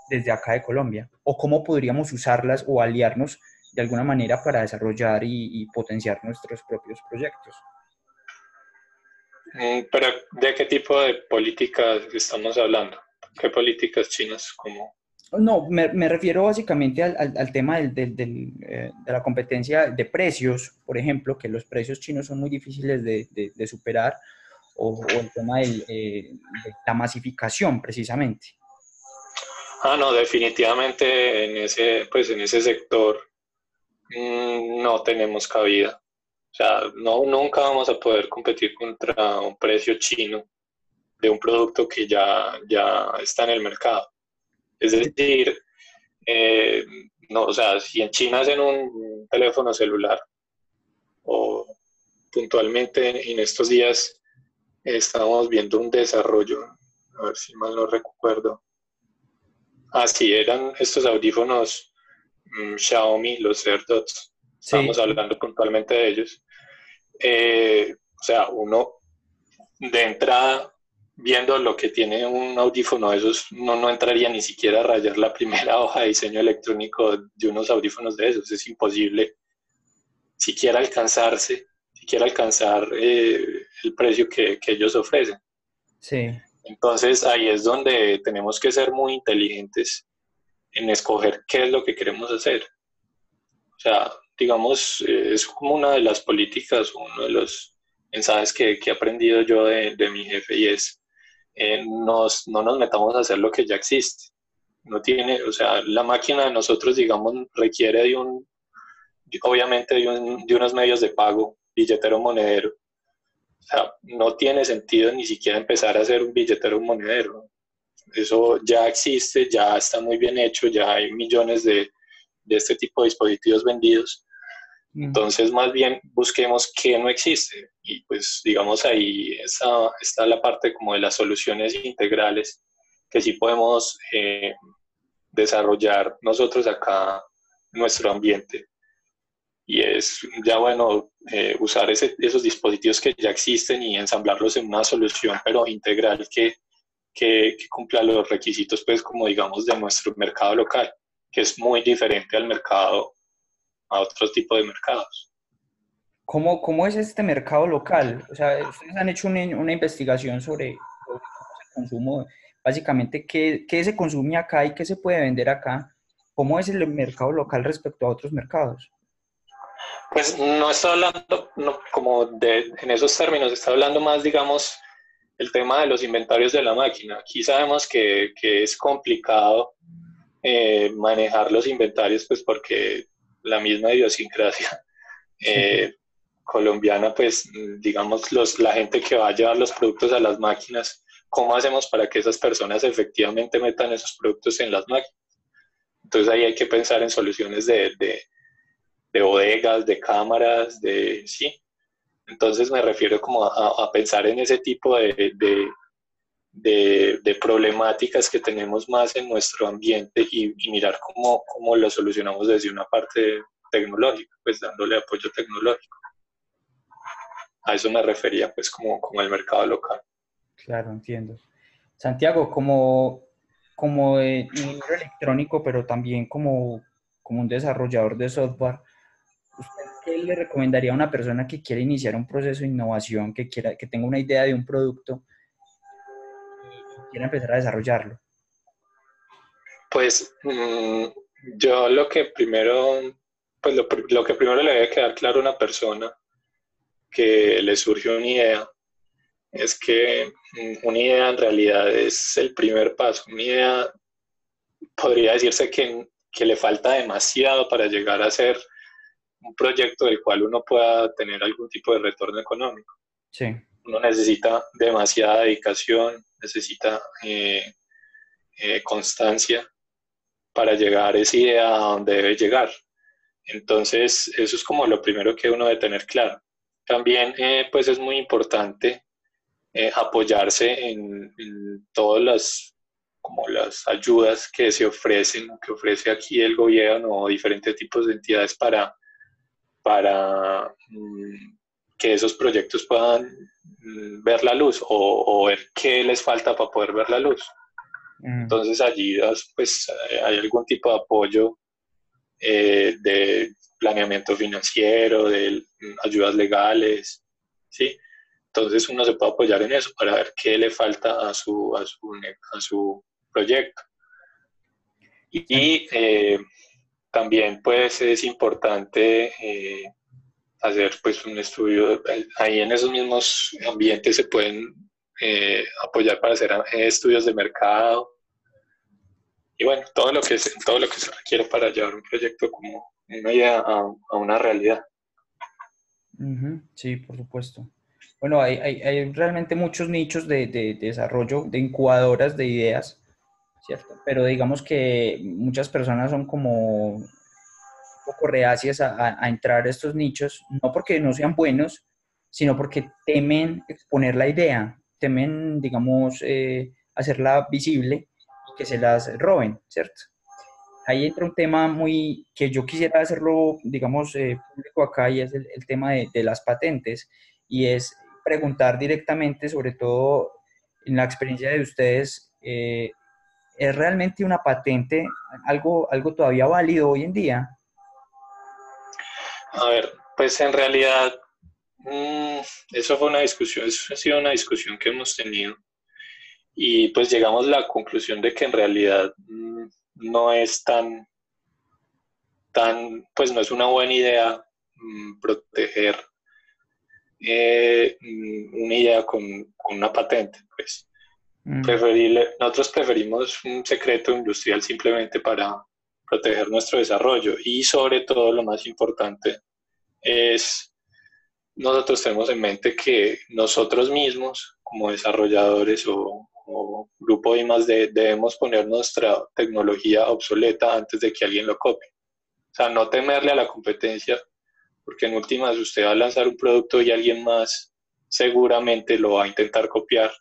Desde acá de Colombia, o cómo podríamos usarlas o aliarnos de alguna manera para desarrollar y, potenciar nuestros propios proyectos. Mm, pero, ¿de qué tipo de políticas estamos hablando? ¿Qué políticas chinas? como no, me, refiero básicamente al, tema del, eh, de la competencia de precios, por ejemplo, que los precios chinos son muy difíciles de, superar, o, el tema eh, de la masificación, precisamente. Ah, no, definitivamente en ese, pues en ese sector mm, no tenemos cabida. O sea, no, nunca vamos a poder competir contra un precio chino de un producto que ya, ya está en el mercado. Es decir, eh, no, o sea, si en China hacen un teléfono celular o puntualmente en estos días estamos viendo un desarrollo, a ver si mal no recuerdo. Ah, sí, eran estos audífonos mm, Xiaomi, los AirDots. Estamos hablando puntualmente de ellos. Eh, o sea, uno de entrada viendo lo que tiene un audífono de esos, no, no entraría ni siquiera a rayar la primera hoja de diseño electrónico de unos audífonos de esos. Es imposible siquiera alcanzarse, siquiera alcanzar eh, el precio que, que, ellos ofrecen. Sí. Entonces ahí es donde tenemos que ser muy inteligentes en escoger qué es lo que queremos hacer. O sea, digamos, eh, es como una de las políticas, uno de los mensajes que, que he aprendido yo de, de mi jefe y es, eh, no nos metamos a hacer lo que ya existe. No tiene, o sea, la máquina de nosotros, digamos, requiere de un, obviamente de, un, de unos medios de pago, billetero monedero. O sea, no tiene sentido ni siquiera empezar a hacer un billetero monedero. Eso ya existe, ya está muy bien hecho, ya hay millones de, de este tipo de dispositivos vendidos. Entonces, más bien busquemos qué no existe. Y pues, digamos, ahí está, está la parte como de las soluciones integrales que sí podemos eh, desarrollar nosotros acá en nuestro ambiente. Y es ya bueno eh, usar esos dispositivos que ya existen y ensamblarlos en una solución, pero integral que, que, que cumpla los requisitos, pues, como digamos, de nuestro mercado local, que es muy diferente al mercado a otros tipos de mercados. ¿Cómo, ¿Cómo, es este mercado local? O sea, ustedes han hecho una, una investigación sobre, el consumo, básicamente qué, qué, se consume acá y qué se puede vender acá. ¿Cómo es el mercado local respecto a otros mercados? Pues no está hablando como de, en esos términos, está hablando más, digamos, el tema de los inventarios de la máquina. Aquí sabemos que, que es complicado eh, manejar los inventarios, pues porque la misma idiosincrasia eh, colombiana, pues digamos, los, la gente que va a llevar los productos a las máquinas, ¿cómo hacemos para que esas personas efectivamente metan esos productos en las máquinas? Entonces ahí hay que pensar en soluciones de, bodegas, de cámaras, de, sí. Entonces me refiero como a, pensar en ese tipo de, de, problemáticas que tenemos más en nuestro ambiente y, mirar cómo, cómo lo solucionamos desde una parte tecnológica, pues dándole apoyo tecnológico. A eso me refería, pues, como, el mercado local. Claro, entiendo. Santiago, como, como electrónico, pero también como, como un desarrollador de software, ¿usted qué le recomendaría a una persona que quiere iniciar un proceso de innovación, que, quiera, que tenga una idea de un producto y quiera empezar a desarrollarlo? Pues mm, yo lo que primero, pues lo, que primero le debe quedar claro a una persona que le surge una idea es que mm, una idea en realidad es el primer paso. Una idea podría decirse que, que le falta demasiado para llegar a ser un proyecto del cual uno pueda tener algún tipo de retorno económico. Sí. Uno necesita demasiada dedicación, necesita eh, eh, constancia para llegar a esa idea a donde debe llegar. Entonces, eso es como lo primero que uno debe tener claro. También, eh, pues es muy importante apoyarse en, en, todas las, como las ayudas que se ofrecen, que ofrece aquí el gobierno o diferentes tipos de entidades para para mm, que esos proyectos puedan mm, ver la luz o, ver qué les falta para poder ver la luz. Mm. Entonces allí pues hay algún tipo de apoyo eh, de planeamiento financiero, de ayudas legales, ¿sí? Entonces uno se puede apoyar en eso para ver qué le falta a su, a su, a su proyecto. Y eh, también pues es importante eh, hacer pues un estudio, ahí en esos mismos ambientes se pueden eh, apoyar para hacer eh, estudios de mercado y bueno, todo lo que, todo lo que se requiere para llevar un proyecto como una idea a, una realidad. Sí, por supuesto. Bueno, hay, hay, realmente muchos nichos de, de, desarrollo, de incubadoras de ideas ¿cierto? Pero digamos que muchas personas son como un poco reacias a, entrar a estos nichos, no porque no sean buenos, sino porque temen exponer la idea, temen, digamos, eh, hacerla visible y que se las roben, ¿cierto? Ahí entra un tema muy que yo quisiera hacerlo, digamos, eh, público acá y es el, tema de, las patentes y es preguntar directamente, sobre todo en la experiencia de ustedes, eh, ¿es realmente una patente algo, algo todavía válido hoy en día? A ver, pues en realidad mm, eso fue una discusión, eso ha sido una discusión que hemos tenido y pues llegamos a la conclusión de que en realidad mm, no es tan, tan, pues no es una buena idea mm, proteger eh, una idea con, con, una patente, pues. Mm. nosotros preferimos un secreto industrial simplemente para proteger nuestro desarrollo y sobre todo lo más importante es nosotros tenemos en mente que nosotros mismos como desarrolladores o, grupo de más debemos poner nuestra tecnología obsoleta antes de que alguien lo copie. O sea, no temerle a la competencia, porque en últimas usted va a lanzar un producto y alguien más seguramente lo va a intentar copiar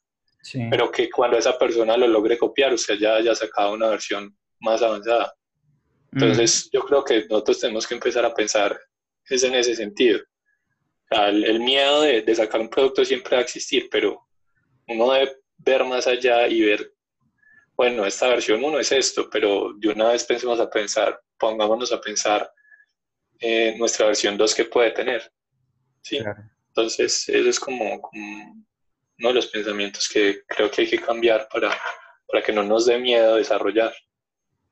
pero que cuando esa persona lo logre copiar, usted ya haya sacado una versión más avanzada. Entonces, yo creo que nosotros tenemos que empezar a pensar es en ese sentido. el, miedo de, de, sacar un producto siempre va a existir, pero uno debe ver más allá y ver, bueno, esta versión 1 es esto, pero de una vez pensemos a pensar, pongámonos a pensar eh, nuestra versión 2 que puede tener. ¿sí? Entonces, eso es como, como uno de los pensamientos que creo que hay que cambiar para, para que no nos dé miedo desarrollar.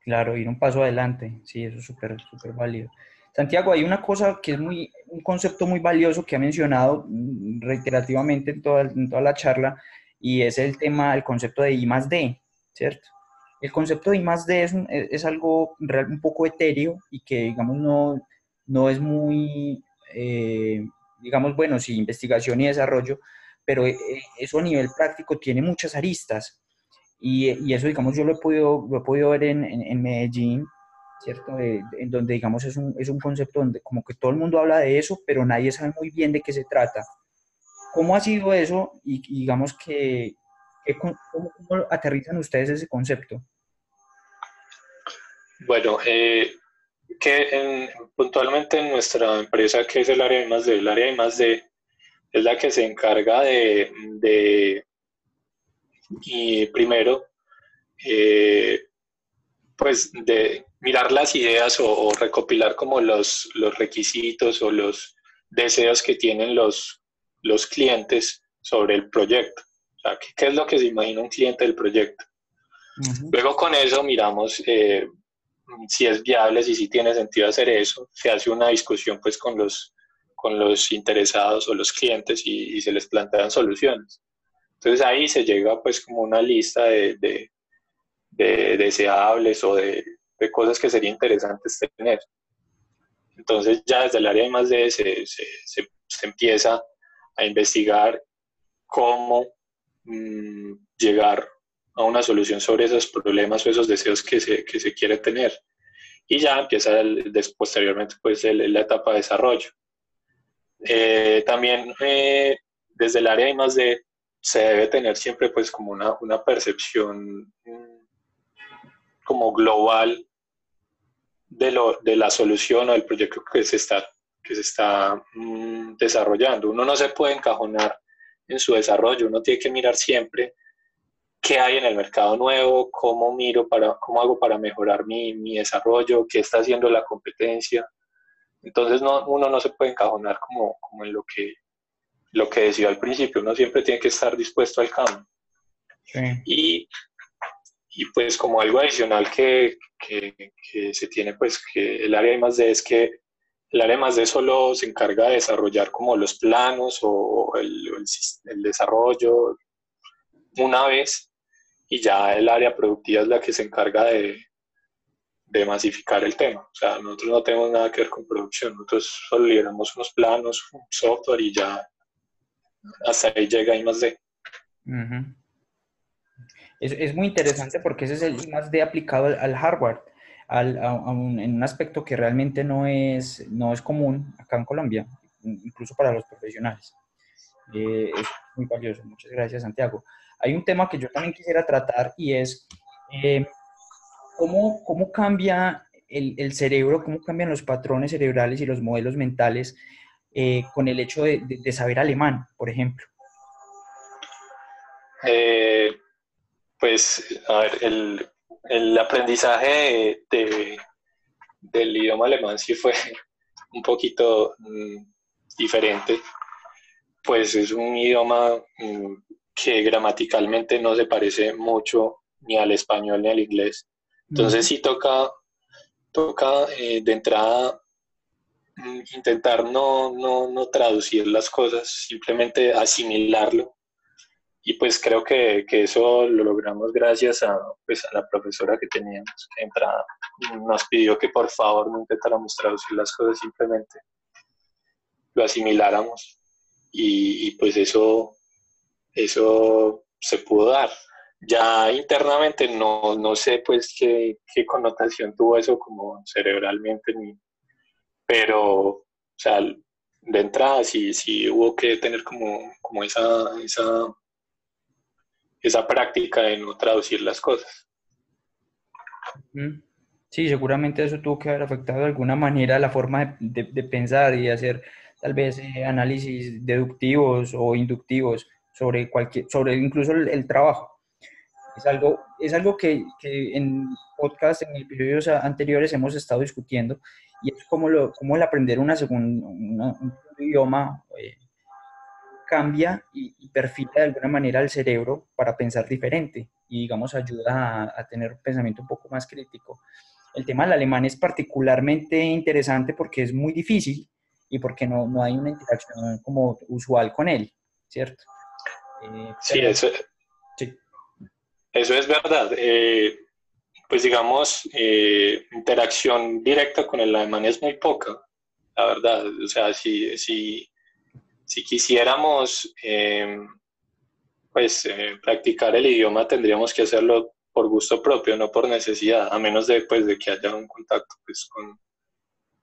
Claro, ir un paso adelante, sí, eso es súper, súper válido. Santiago, hay una cosa que es muy, un concepto muy valioso que ha mencionado mm, reiterativamente en toda, en toda la charla y es el tema, el concepto de I más D, ¿cierto? El concepto de I más D es, es algo un poco etéreo y que, digamos, no, no es muy, eh, digamos, bueno, sí, investigación y desarrollo, pero eh, eso a nivel práctico tiene muchas aristas. Y, y, eso, digamos, yo lo he podido, lo he podido ver en, en, Medellín, ¿cierto? en donde, digamos, es un, es un concepto donde como que todo el mundo habla de eso, pero nadie sabe muy bien de qué se trata. ¿Cómo ha sido eso? Y, digamos que, ¿cómo, aterrizan ustedes ese concepto? Bueno, eh, que puntualmente en nuestra empresa, que es el área de más de, el área de más de, es la que se encarga de, de y primero, eh, pues de mirar las ideas o, recopilar como los, los, requisitos o los deseos que tienen los, los clientes sobre el proyecto. O sea, ¿qué, es lo que se imagina un cliente del proyecto? Luego con eso miramos eh, si es viable, si sí tiene sentido hacer eso. Se hace una discusión pues con los, con los interesados o los clientes y, se les plantean soluciones. Entonces ahí se llega pues como una lista de, de, deseables o de, cosas que sería interesantes tener. Entonces ya desde el área de más de se, se, empieza a investigar cómo mm, llegar a una solución sobre esos problemas o esos deseos que se, que se quiere tener. Y ya empieza el, posteriormente pues la etapa de desarrollo. Eh, también eh, desde el área de más de se debe tener siempre pues como una, una percepción mm, como global de, lo, de la solución o del proyecto que se está, que se está mm, desarrollando. Uno no se puede encajonar en su desarrollo, uno tiene que mirar siempre qué hay en el mercado nuevo, cómo miro para, cómo hago para mejorar mi, mi desarrollo, qué está haciendo la competencia. Entonces no, uno no se puede encajonar como, como en lo que, lo que decía al principio, uno siempre tiene que estar dispuesto al cambio. Y, y, pues como algo adicional que, que, que, se tiene, pues que el área de más de es que el área más de solo se encarga de desarrollar como los planos o el, el, el desarrollo una vez y ya el área productiva es la que se encarga de, de masificar el tema. O sea, nosotros no tenemos nada que ver con producción, nosotros solo lideramos unos planos, un software y ya hasta ahí llega I más D. es, es, muy interesante porque ese es el I más D aplicado al, hardware, al, en un aspecto que realmente no es, no es común acá en Colombia, incluso para los profesionales. Eh, es muy valioso. Muchas gracias, Santiago. Hay un tema que yo también quisiera tratar y es eh, cómo, cómo cambia el, el, cerebro, cómo cambian los patrones cerebrales y los modelos mentales eh, con el hecho de, de, saber alemán, por ejemplo? Eh, pues, a ver, el, el aprendizaje de, del idioma alemán sí fue un poquito mm, diferente, pues es un idioma mm, que gramaticalmente no se parece mucho ni al español ni al inglés. Entonces sí toca, toca eh, de entrada Mm, intentar no, no, no, traducir las cosas, simplemente asimilarlo. Y pues creo que, que, eso lo logramos gracias a, pues, a la profesora que teníamos, que entrada nos pidió que por favor no intentáramos traducir las cosas, simplemente lo asimiláramos. Y, y pues eso, eso se pudo dar. Ya internamente no, no sé pues qué, connotación tuvo eso como cerebralmente ni, pero, o sea, de entrada sí, sí hubo que tener como, como esa, esa, esa práctica de no traducir las cosas. Sí, seguramente eso tuvo que haber afectado de alguna manera la forma de, de, pensar y hacer tal vez eh, análisis deductivos o inductivos sobre cualquier, sobre incluso el, trabajo. Es algo, es algo que, que en podcast, en episodios anteriores hemos estado discutiendo y es como, lo, como el aprender una segunda, un idioma eh, cambia y, perfila de alguna manera el cerebro para pensar diferente y, digamos, ayuda a, tener un pensamiento un poco más crítico. El tema del alemán es particularmente interesante porque es muy difícil y porque no, no hay una interacción como usual con él, ¿cierto? Eh, sí, eso, eso es verdad. Eh, pues digamos, eh, interacción directa con el alemán es muy poca, la verdad. O sea, si, si, si quisiéramos eh, pues, practicar el idioma, tendríamos que hacerlo por gusto propio, no por necesidad, a menos de, pues, de que haya un contacto pues, con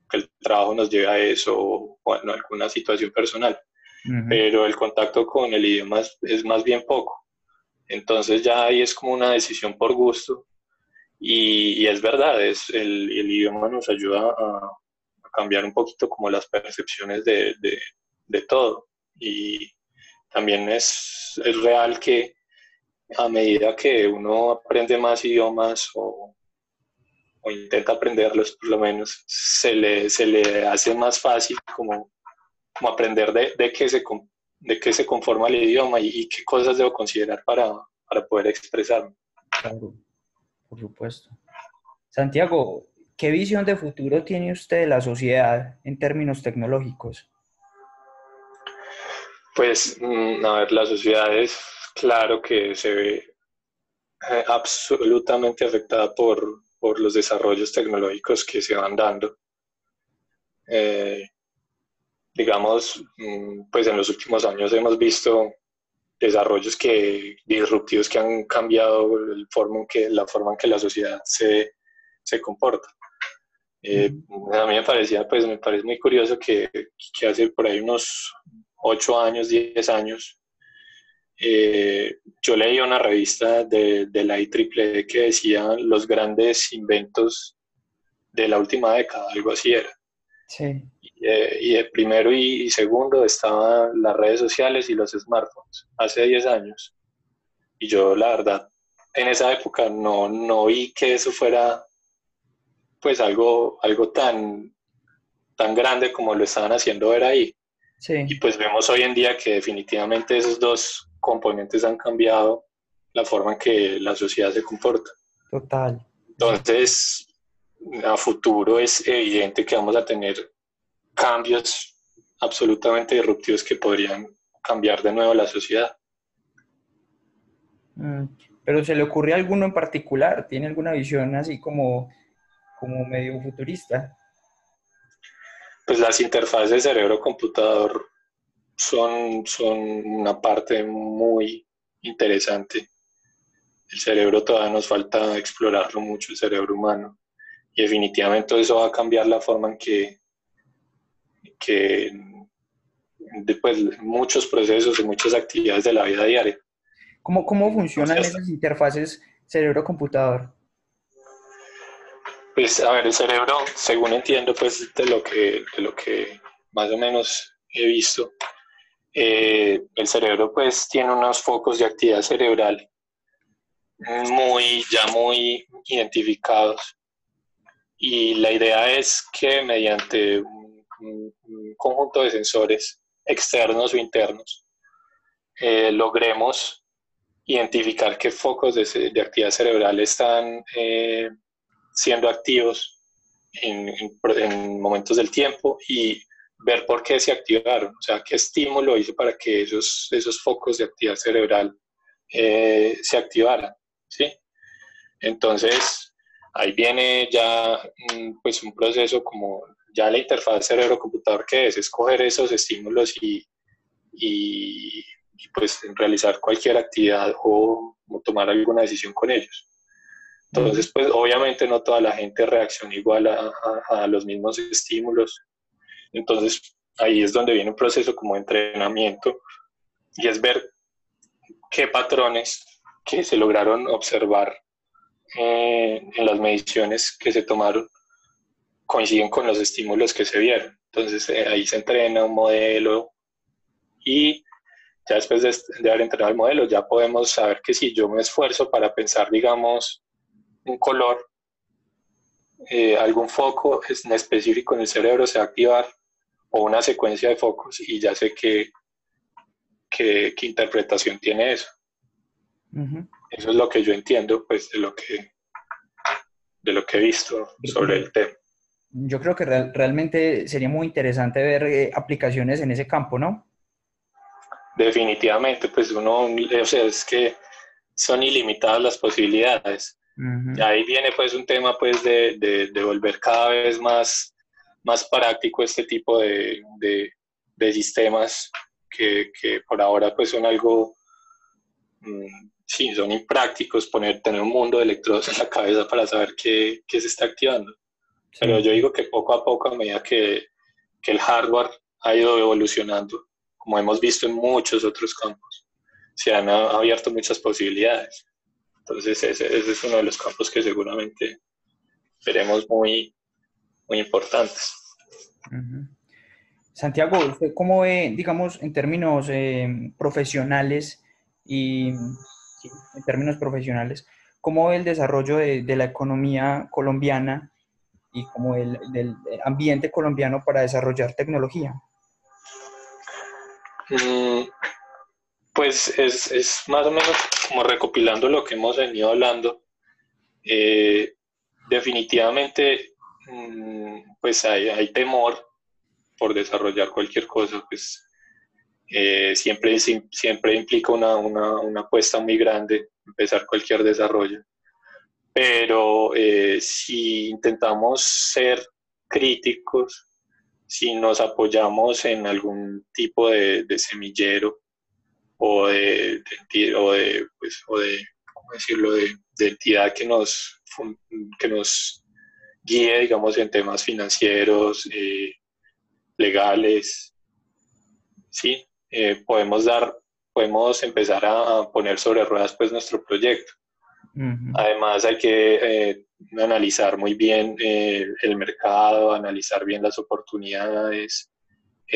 que el trabajo nos lleve a eso o bueno, alguna situación personal. Pero el contacto con el idioma es, más bien poco. Entonces ya ahí es como una decisión por gusto y, es verdad, es el, idioma nos ayuda a, cambiar un poquito como las percepciones de, de, de todo. Y también es, es real que a medida que uno aprende más idiomas o, o, intenta aprenderlos, por lo menos, se le, se le hace más fácil como, como aprender de, de, qué se, de qué se conforma el idioma y, qué cosas debo considerar para, para poder expresarme. Claro, por supuesto. Santiago, ¿qué visión de futuro tiene usted de la sociedad en términos tecnológicos? Pues, mm, a ver, la sociedad es claro que se ve eh, absolutamente afectada por, por, los desarrollos tecnológicos que se van dando. Eh, digamos, mm, pues en los últimos años hemos visto desarrollos que, disruptivos que han cambiado el forma que, la forma en que la sociedad se, se comporta. Eh, a mí me parecía, pues me parece muy curioso que, que hace por ahí unos 8 años, 10 años, eh, yo leí una revista de, de la IEEE que decía los grandes inventos de la última década, algo así era. Sí. Y, eh, y el primero y, segundo estaban las redes sociales y los smartphones, hace 10 años. Y yo, la verdad, en esa época no, no vi que eso fuera pues algo, algo tan, tan grande como lo estaban haciendo ver ahí. Y pues vemos hoy en día que definitivamente esos dos componentes han cambiado la forma en que la sociedad se comporta. Total. Entonces, a futuro es evidente que vamos a tener cambios absolutamente disruptivos que podrían cambiar de nuevo la sociedad. Mm, pero ¿se le ocurre alguno en particular? ¿Tiene alguna visión así como, como medio futurista? pues las interfaces cerebro-computador son, son una parte muy interesante. El cerebro todavía nos falta explorarlo mucho, el cerebro humano. Y definitivamente eso va a cambiar la forma en que, que después muchos procesos y muchas actividades de la vida diaria. ¿Cómo, cómo funcionan esas interfaces cerebro-computador? Pues a ver, el cerebro, según entiendo, pues de lo que, de lo que más o menos he visto, eh, el cerebro pues tiene unos focos de actividad cerebral muy, ya muy identificados. Y la idea es que mediante un, conjunto de sensores externos o internos, eh, logremos identificar qué focos de, de actividad cerebral están eh, siendo activos en, en, momentos del tiempo y ver por qué se activaron, o sea, qué estímulo hizo para que esos, esos focos de actividad cerebral eh, se activaran, ¿sí? Entonces, ahí viene ya pues un proceso como ya la interfaz cerebro-computador que es escoger esos estímulos y, y, pues realizar cualquier actividad o, tomar alguna decisión con ellos. Entonces, pues obviamente no toda la gente reacciona igual a, los mismos estímulos. Entonces, ahí es donde viene un proceso como entrenamiento y es ver qué patrones que se lograron observar eh, en las mediciones que se tomaron coinciden con los estímulos que se vieron. Entonces, eh, ahí se entrena un modelo y ya después de, de haber entrenado el modelo, ya podemos saber que si yo me esfuerzo para pensar, digamos, un color, eh, algún foco en específico en el cerebro se va a activar o una secuencia de focos y ya sé qué, qué, interpretación tiene eso. Eso es lo que yo entiendo pues de lo que, de lo que he visto sobre el tema. Yo creo que realmente sería muy interesante ver eh, aplicaciones en ese campo, ¿no? Definitivamente, pues uno, o sea, es que son ilimitadas las posibilidades. Y ahí viene pues un tema pues de, de, volver cada vez más, más práctico este tipo de, de sistemas que, que, por ahora pues son algo mm, sí, son imprácticos poner, tener un mundo de electrodos en la cabeza para saber qué, qué se está activando. Pero yo digo que poco a poco, a medida que, que el hardware ha ido evolucionando, como hemos visto en muchos otros campos, se han abierto muchas posibilidades. Entonces ese, ese es uno de los campos que seguramente veremos muy, muy importantes. Santiago, cómo ve, digamos, en términos eh, profesionales y en términos profesionales, cómo ve el desarrollo de, la economía colombiana y cómo el ambiente colombiano para desarrollar tecnología? Mm, pues es, más o menos como recopilando lo que hemos venido hablando. Eh, definitivamente, mm, pues hay, hay, temor por desarrollar cualquier cosa, pues eh, siempre, siempre implica una, una, una, apuesta muy grande empezar cualquier desarrollo. Pero eh, si intentamos ser críticos, si nos apoyamos en algún tipo de, semillero o de, o de, pues, o de ¿cómo decirlo?, de, de, entidad que nos, que nos guíe, digamos, en temas financieros, eh, legales, ¿sí? Eh, podemos dar, podemos empezar a, poner sobre ruedas pues nuestro proyecto. Además hay que eh, analizar muy bien eh, el mercado, analizar bien las oportunidades,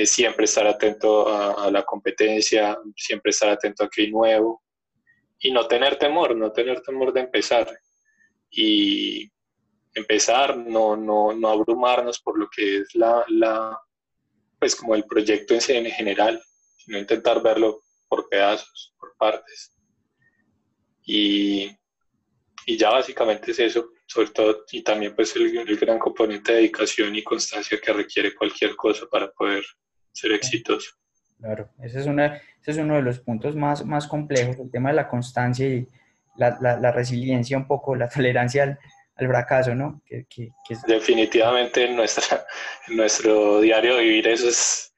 siempre estar atento a, la competencia, siempre estar atento a qué nuevo y no tener temor, no tener temor de empezar. Y empezar, no, no, no abrumarnos por lo que es la, la, pues como el proyecto en general, sino intentar verlo por pedazos, por partes. Y, y ya básicamente es eso, sobre todo, y también pues el, el, gran componente de dedicación y constancia que requiere cualquier cosa para poder ser exitoso. Claro, ese es, una, ese es uno de los puntos más, más complejos, el tema de la constancia y la, la, la resiliencia un poco, la tolerancia al, al fracaso, ¿no? Que, que, Definitivamente en, nuestra, en nuestro diario vivir eso es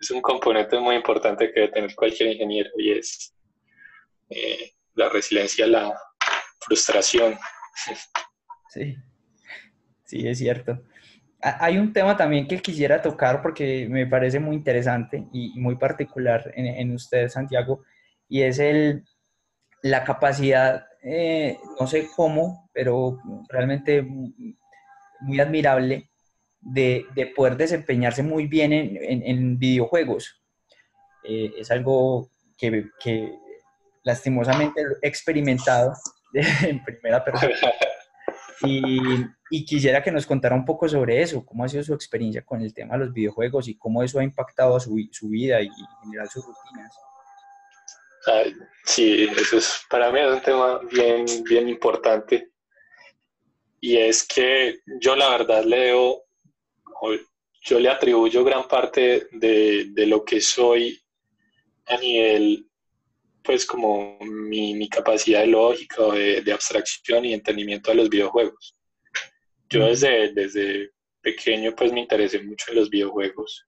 es un componente muy importante que debe tener cualquier ingeniero y es eh, la resiliencia, la frustración. Sí, sí, es cierto. Hay un tema también que quisiera tocar porque me parece muy interesante y muy particular en, en usted, Santiago, y es el, la capacidad, eh, no sé cómo, pero realmente muy admirable de, poder desempeñarse muy bien en, videojuegos. Eh, es algo que, lastimosamente he experimentado en primera persona. Y, quisiera que nos contara un poco sobre eso, cómo ha sido su experiencia con el tema de los videojuegos y cómo eso ha impactado a su, vida y en general sus rutinas. sí, eso es, para mí es un tema bien, bien importante. Y es que yo la verdad leo yo le atribuyo gran parte de, de, lo que soy a nivel, pues como mi, mi capacidad de lógica o de, de, abstracción y entendimiento de los videojuegos. Yo desde, desde pequeño pues me interesé mucho en los videojuegos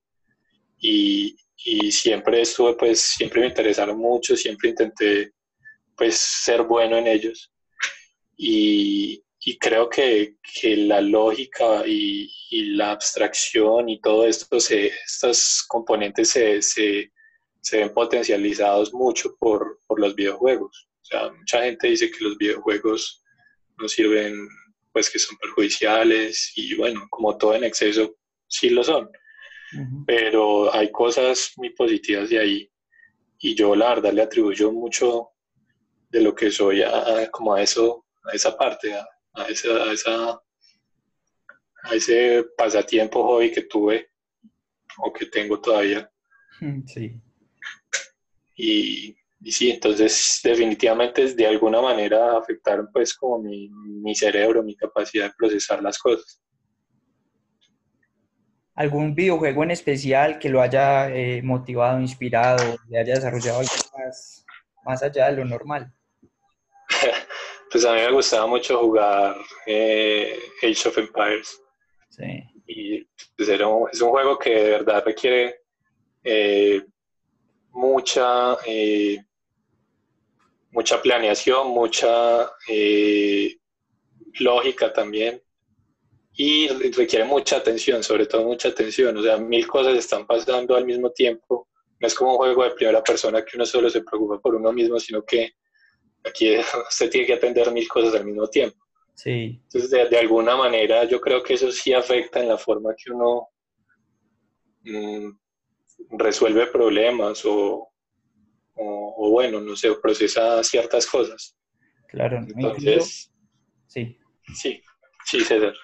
y, y siempre estuve pues, siempre me interesaron mucho, siempre intenté pues ser bueno en ellos. Y, y creo que, que la lógica y, y, la abstracción y todo esto, se, estos componentes se, se, se, ven potencializados mucho por, por, los videojuegos. O sea, mucha gente dice que los videojuegos no sirven, pues que son perjudiciales y bueno, como todo en exceso, sí lo son. Pero hay cosas muy positivas de ahí y yo la verdad le atribuyo mucho de lo que soy a, como a eso, a esa parte, a, a, esa, a, ese pasatiempo hobby que tuve o que tengo todavía. Sí. Y, y sí, entonces definitivamente de alguna manera afectaron pues como mi, mi cerebro, mi capacidad de procesar las cosas. ¿Algún videojuego en especial que lo haya eh, motivado, inspirado, le haya desarrollado algo más, más allá de lo normal? Pues a mí me gustaba mucho jugar eh, Age of Empires. Sí. Y pues, es un juego que de verdad requiere eh, mucha, eh, mucha planeación, mucha eh, lógica también y requiere mucha atención, sobre todo mucha atención, o sea, mil cosas están pasando al mismo tiempo, no es como un juego de primera persona que uno solo se preocupa por uno mismo, sino que aquí usted tiene que atender mil cosas al mismo tiempo. Sí. Entonces, de, alguna manera, yo creo que eso sí afecta en la forma que uno mm, resuelve problemas o, o, bueno, no sé, procesa ciertas cosas. Claro. Entonces, sí. Sí, sí, César.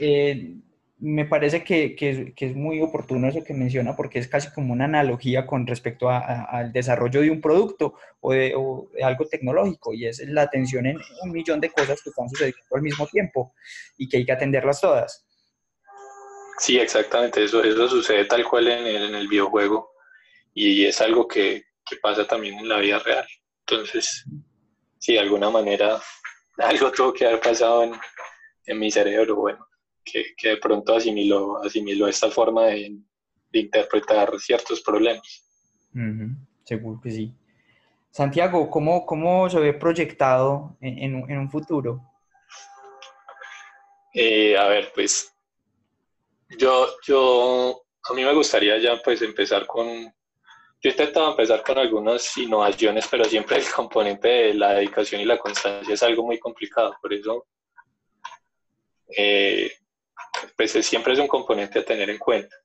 Eh, me parece que, que, es, muy oportuno eso que menciona porque es casi como una analogía con respecto al desarrollo de un producto o de, algo tecnológico y es la atención en un millón de cosas que están sucediendo al mismo tiempo y que hay que atenderlas todas. Sí, exactamente, eso, eso sucede tal cual en el, en el videojuego y es algo que, que pasa también en la vida real. Entonces, sí, de alguna manera algo tuvo que haber pasado en, en mi cerebro, bueno, que, que de pronto asimiló, asimiló esta forma de, de interpretar ciertos problemas. seguro que sí. Santiago, ¿cómo, cómo se ve proyectado en, en, un futuro? Eh, a ver, pues yo, yo, a mí me gustaría ya pues empezar con, yo he intentado empezar con algunas innovaciones, pero siempre el componente de la dedicación y la constancia es algo muy complicado, por eso eh, pues siempre es un componente a tener en cuenta.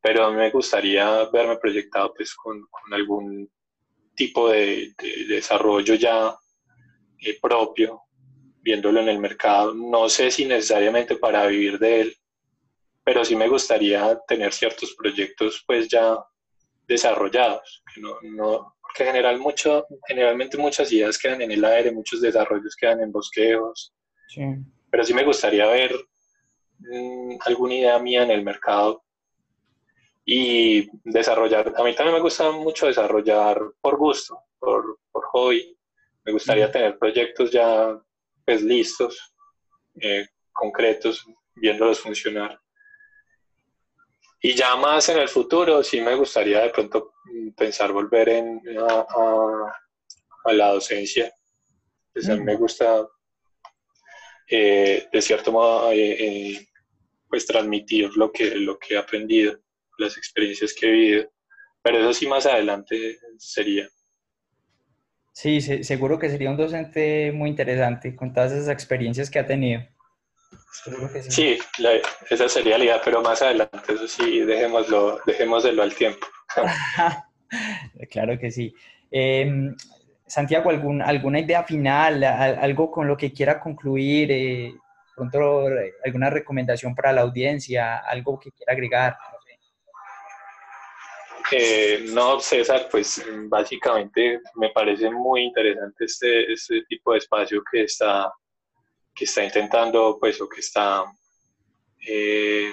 Pero a mí me gustaría verme proyectado pues con, algún tipo de, desarrollo ya eh, propio, viéndolo en el mercado. No sé si necesariamente para vivir de él, pero sí me gustaría tener ciertos proyectos pues ya desarrollados, que no, no, porque general mucho, generalmente muchas ideas quedan en el aire, muchos desarrollos quedan en bosqueos, sí pero sí me gustaría ver mm, alguna idea mía en el mercado y desarrollar. A mí también me gusta mucho desarrollar por gusto, por, por hobby. Me gustaría tener proyectos ya pues listos, eh, concretos, viéndolos funcionar. Y ya más en el futuro, sí me gustaría de pronto mm, pensar volver en, a, la docencia. Pues a mí me gusta eh, de cierto modo, eh, eh, pues transmitir lo que, lo que he aprendido, las experiencias que he vivido. Pero eso sí más adelante sería. Sí, seguro que sería un docente muy interesante con todas esas experiencias que ha tenido. Sí, esa sería la idea, pero más adelante, eso sí, dejémoslo, dejémoslo al tiempo. claro que sí. Em, Santiago, ¿algún, ¿alguna idea final, algo con lo que quiera concluir? Eh, pronto, ¿Alguna recomendación para la audiencia? ¿Algo que quiera agregar? Eh, no, César, pues básicamente me parece muy interesante este, este tipo de espacio que está, que está intentando, pues, o que está eh,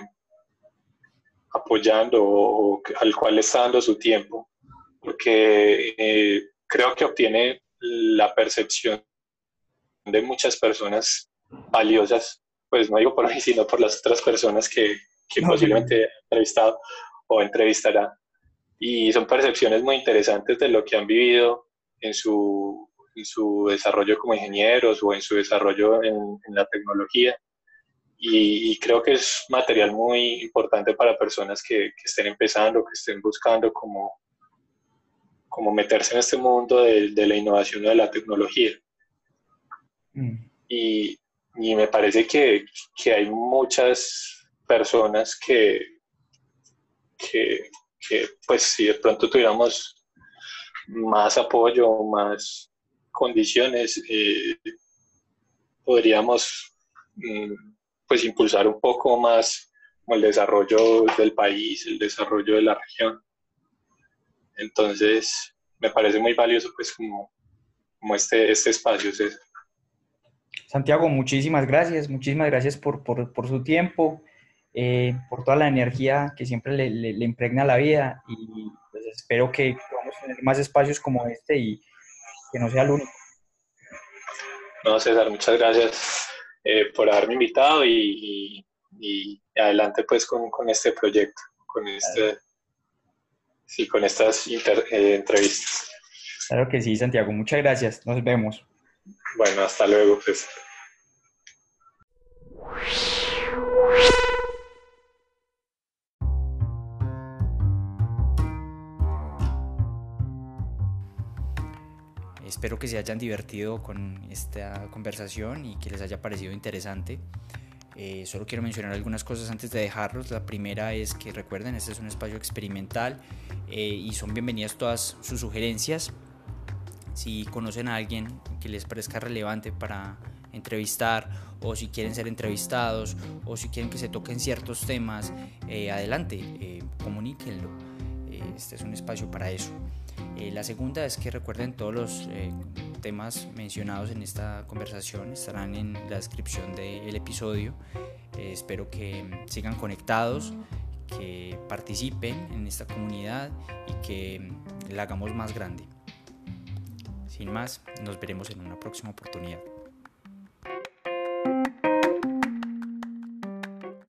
apoyando o, al cual está dando su tiempo, porque eh, creo que obtiene la percepción de muchas personas valiosas, pues no digo por mí, sino por las otras personas que, que posiblemente he entrevistado o entrevistará. Y son percepciones muy interesantes de lo que han vivido en su, en su desarrollo como ingenieros o en su desarrollo en, la tecnología. Y, creo que es material muy importante para personas que, que estén empezando, que estén buscando como como meterse en este mundo de, de la innovación y de la tecnología. Mm. Y, y, me parece que, que, hay muchas personas que, que, que, pues si de pronto tuviéramos más apoyo, más condiciones, eh, podríamos mm, pues impulsar un poco más el desarrollo del país, el desarrollo de la región. Entonces, me parece muy valioso pues como, como este, este espacio. Santiago, muchísimas gracias, muchísimas gracias por, por, su tiempo, eh, por toda la energía que siempre le, le, impregna la vida y pues, espero que podamos tener más espacios como este y que no sea el único. No, César, muchas gracias eh, por haberme invitado y, y, y adelante pues con, con, este proyecto, con este sí, con estas eh, entrevistas. Claro que sí, Santiago. Muchas gracias. Nos vemos. Bueno, hasta luego. Pues. Espero que se hayan divertido con esta conversación y que les haya parecido interesante. Eh, solo quiero mencionar algunas cosas antes de dejarlos. La primera es que recuerden, este es un espacio experimental eh, y son bienvenidas todas sus sugerencias. Si conocen a alguien que les parezca relevante para entrevistar o si quieren ser entrevistados o si quieren que se toquen ciertos temas, eh, adelante, comuníquenlo. este es un espacio para eso. La segunda es que recuerden todos los temas mencionados en esta conversación estarán en la descripción del episodio. Eh, espero que sigan conectados, que participen en esta comunidad y que la hagamos más grande. Sin más, nos veremos en una próxima oportunidad.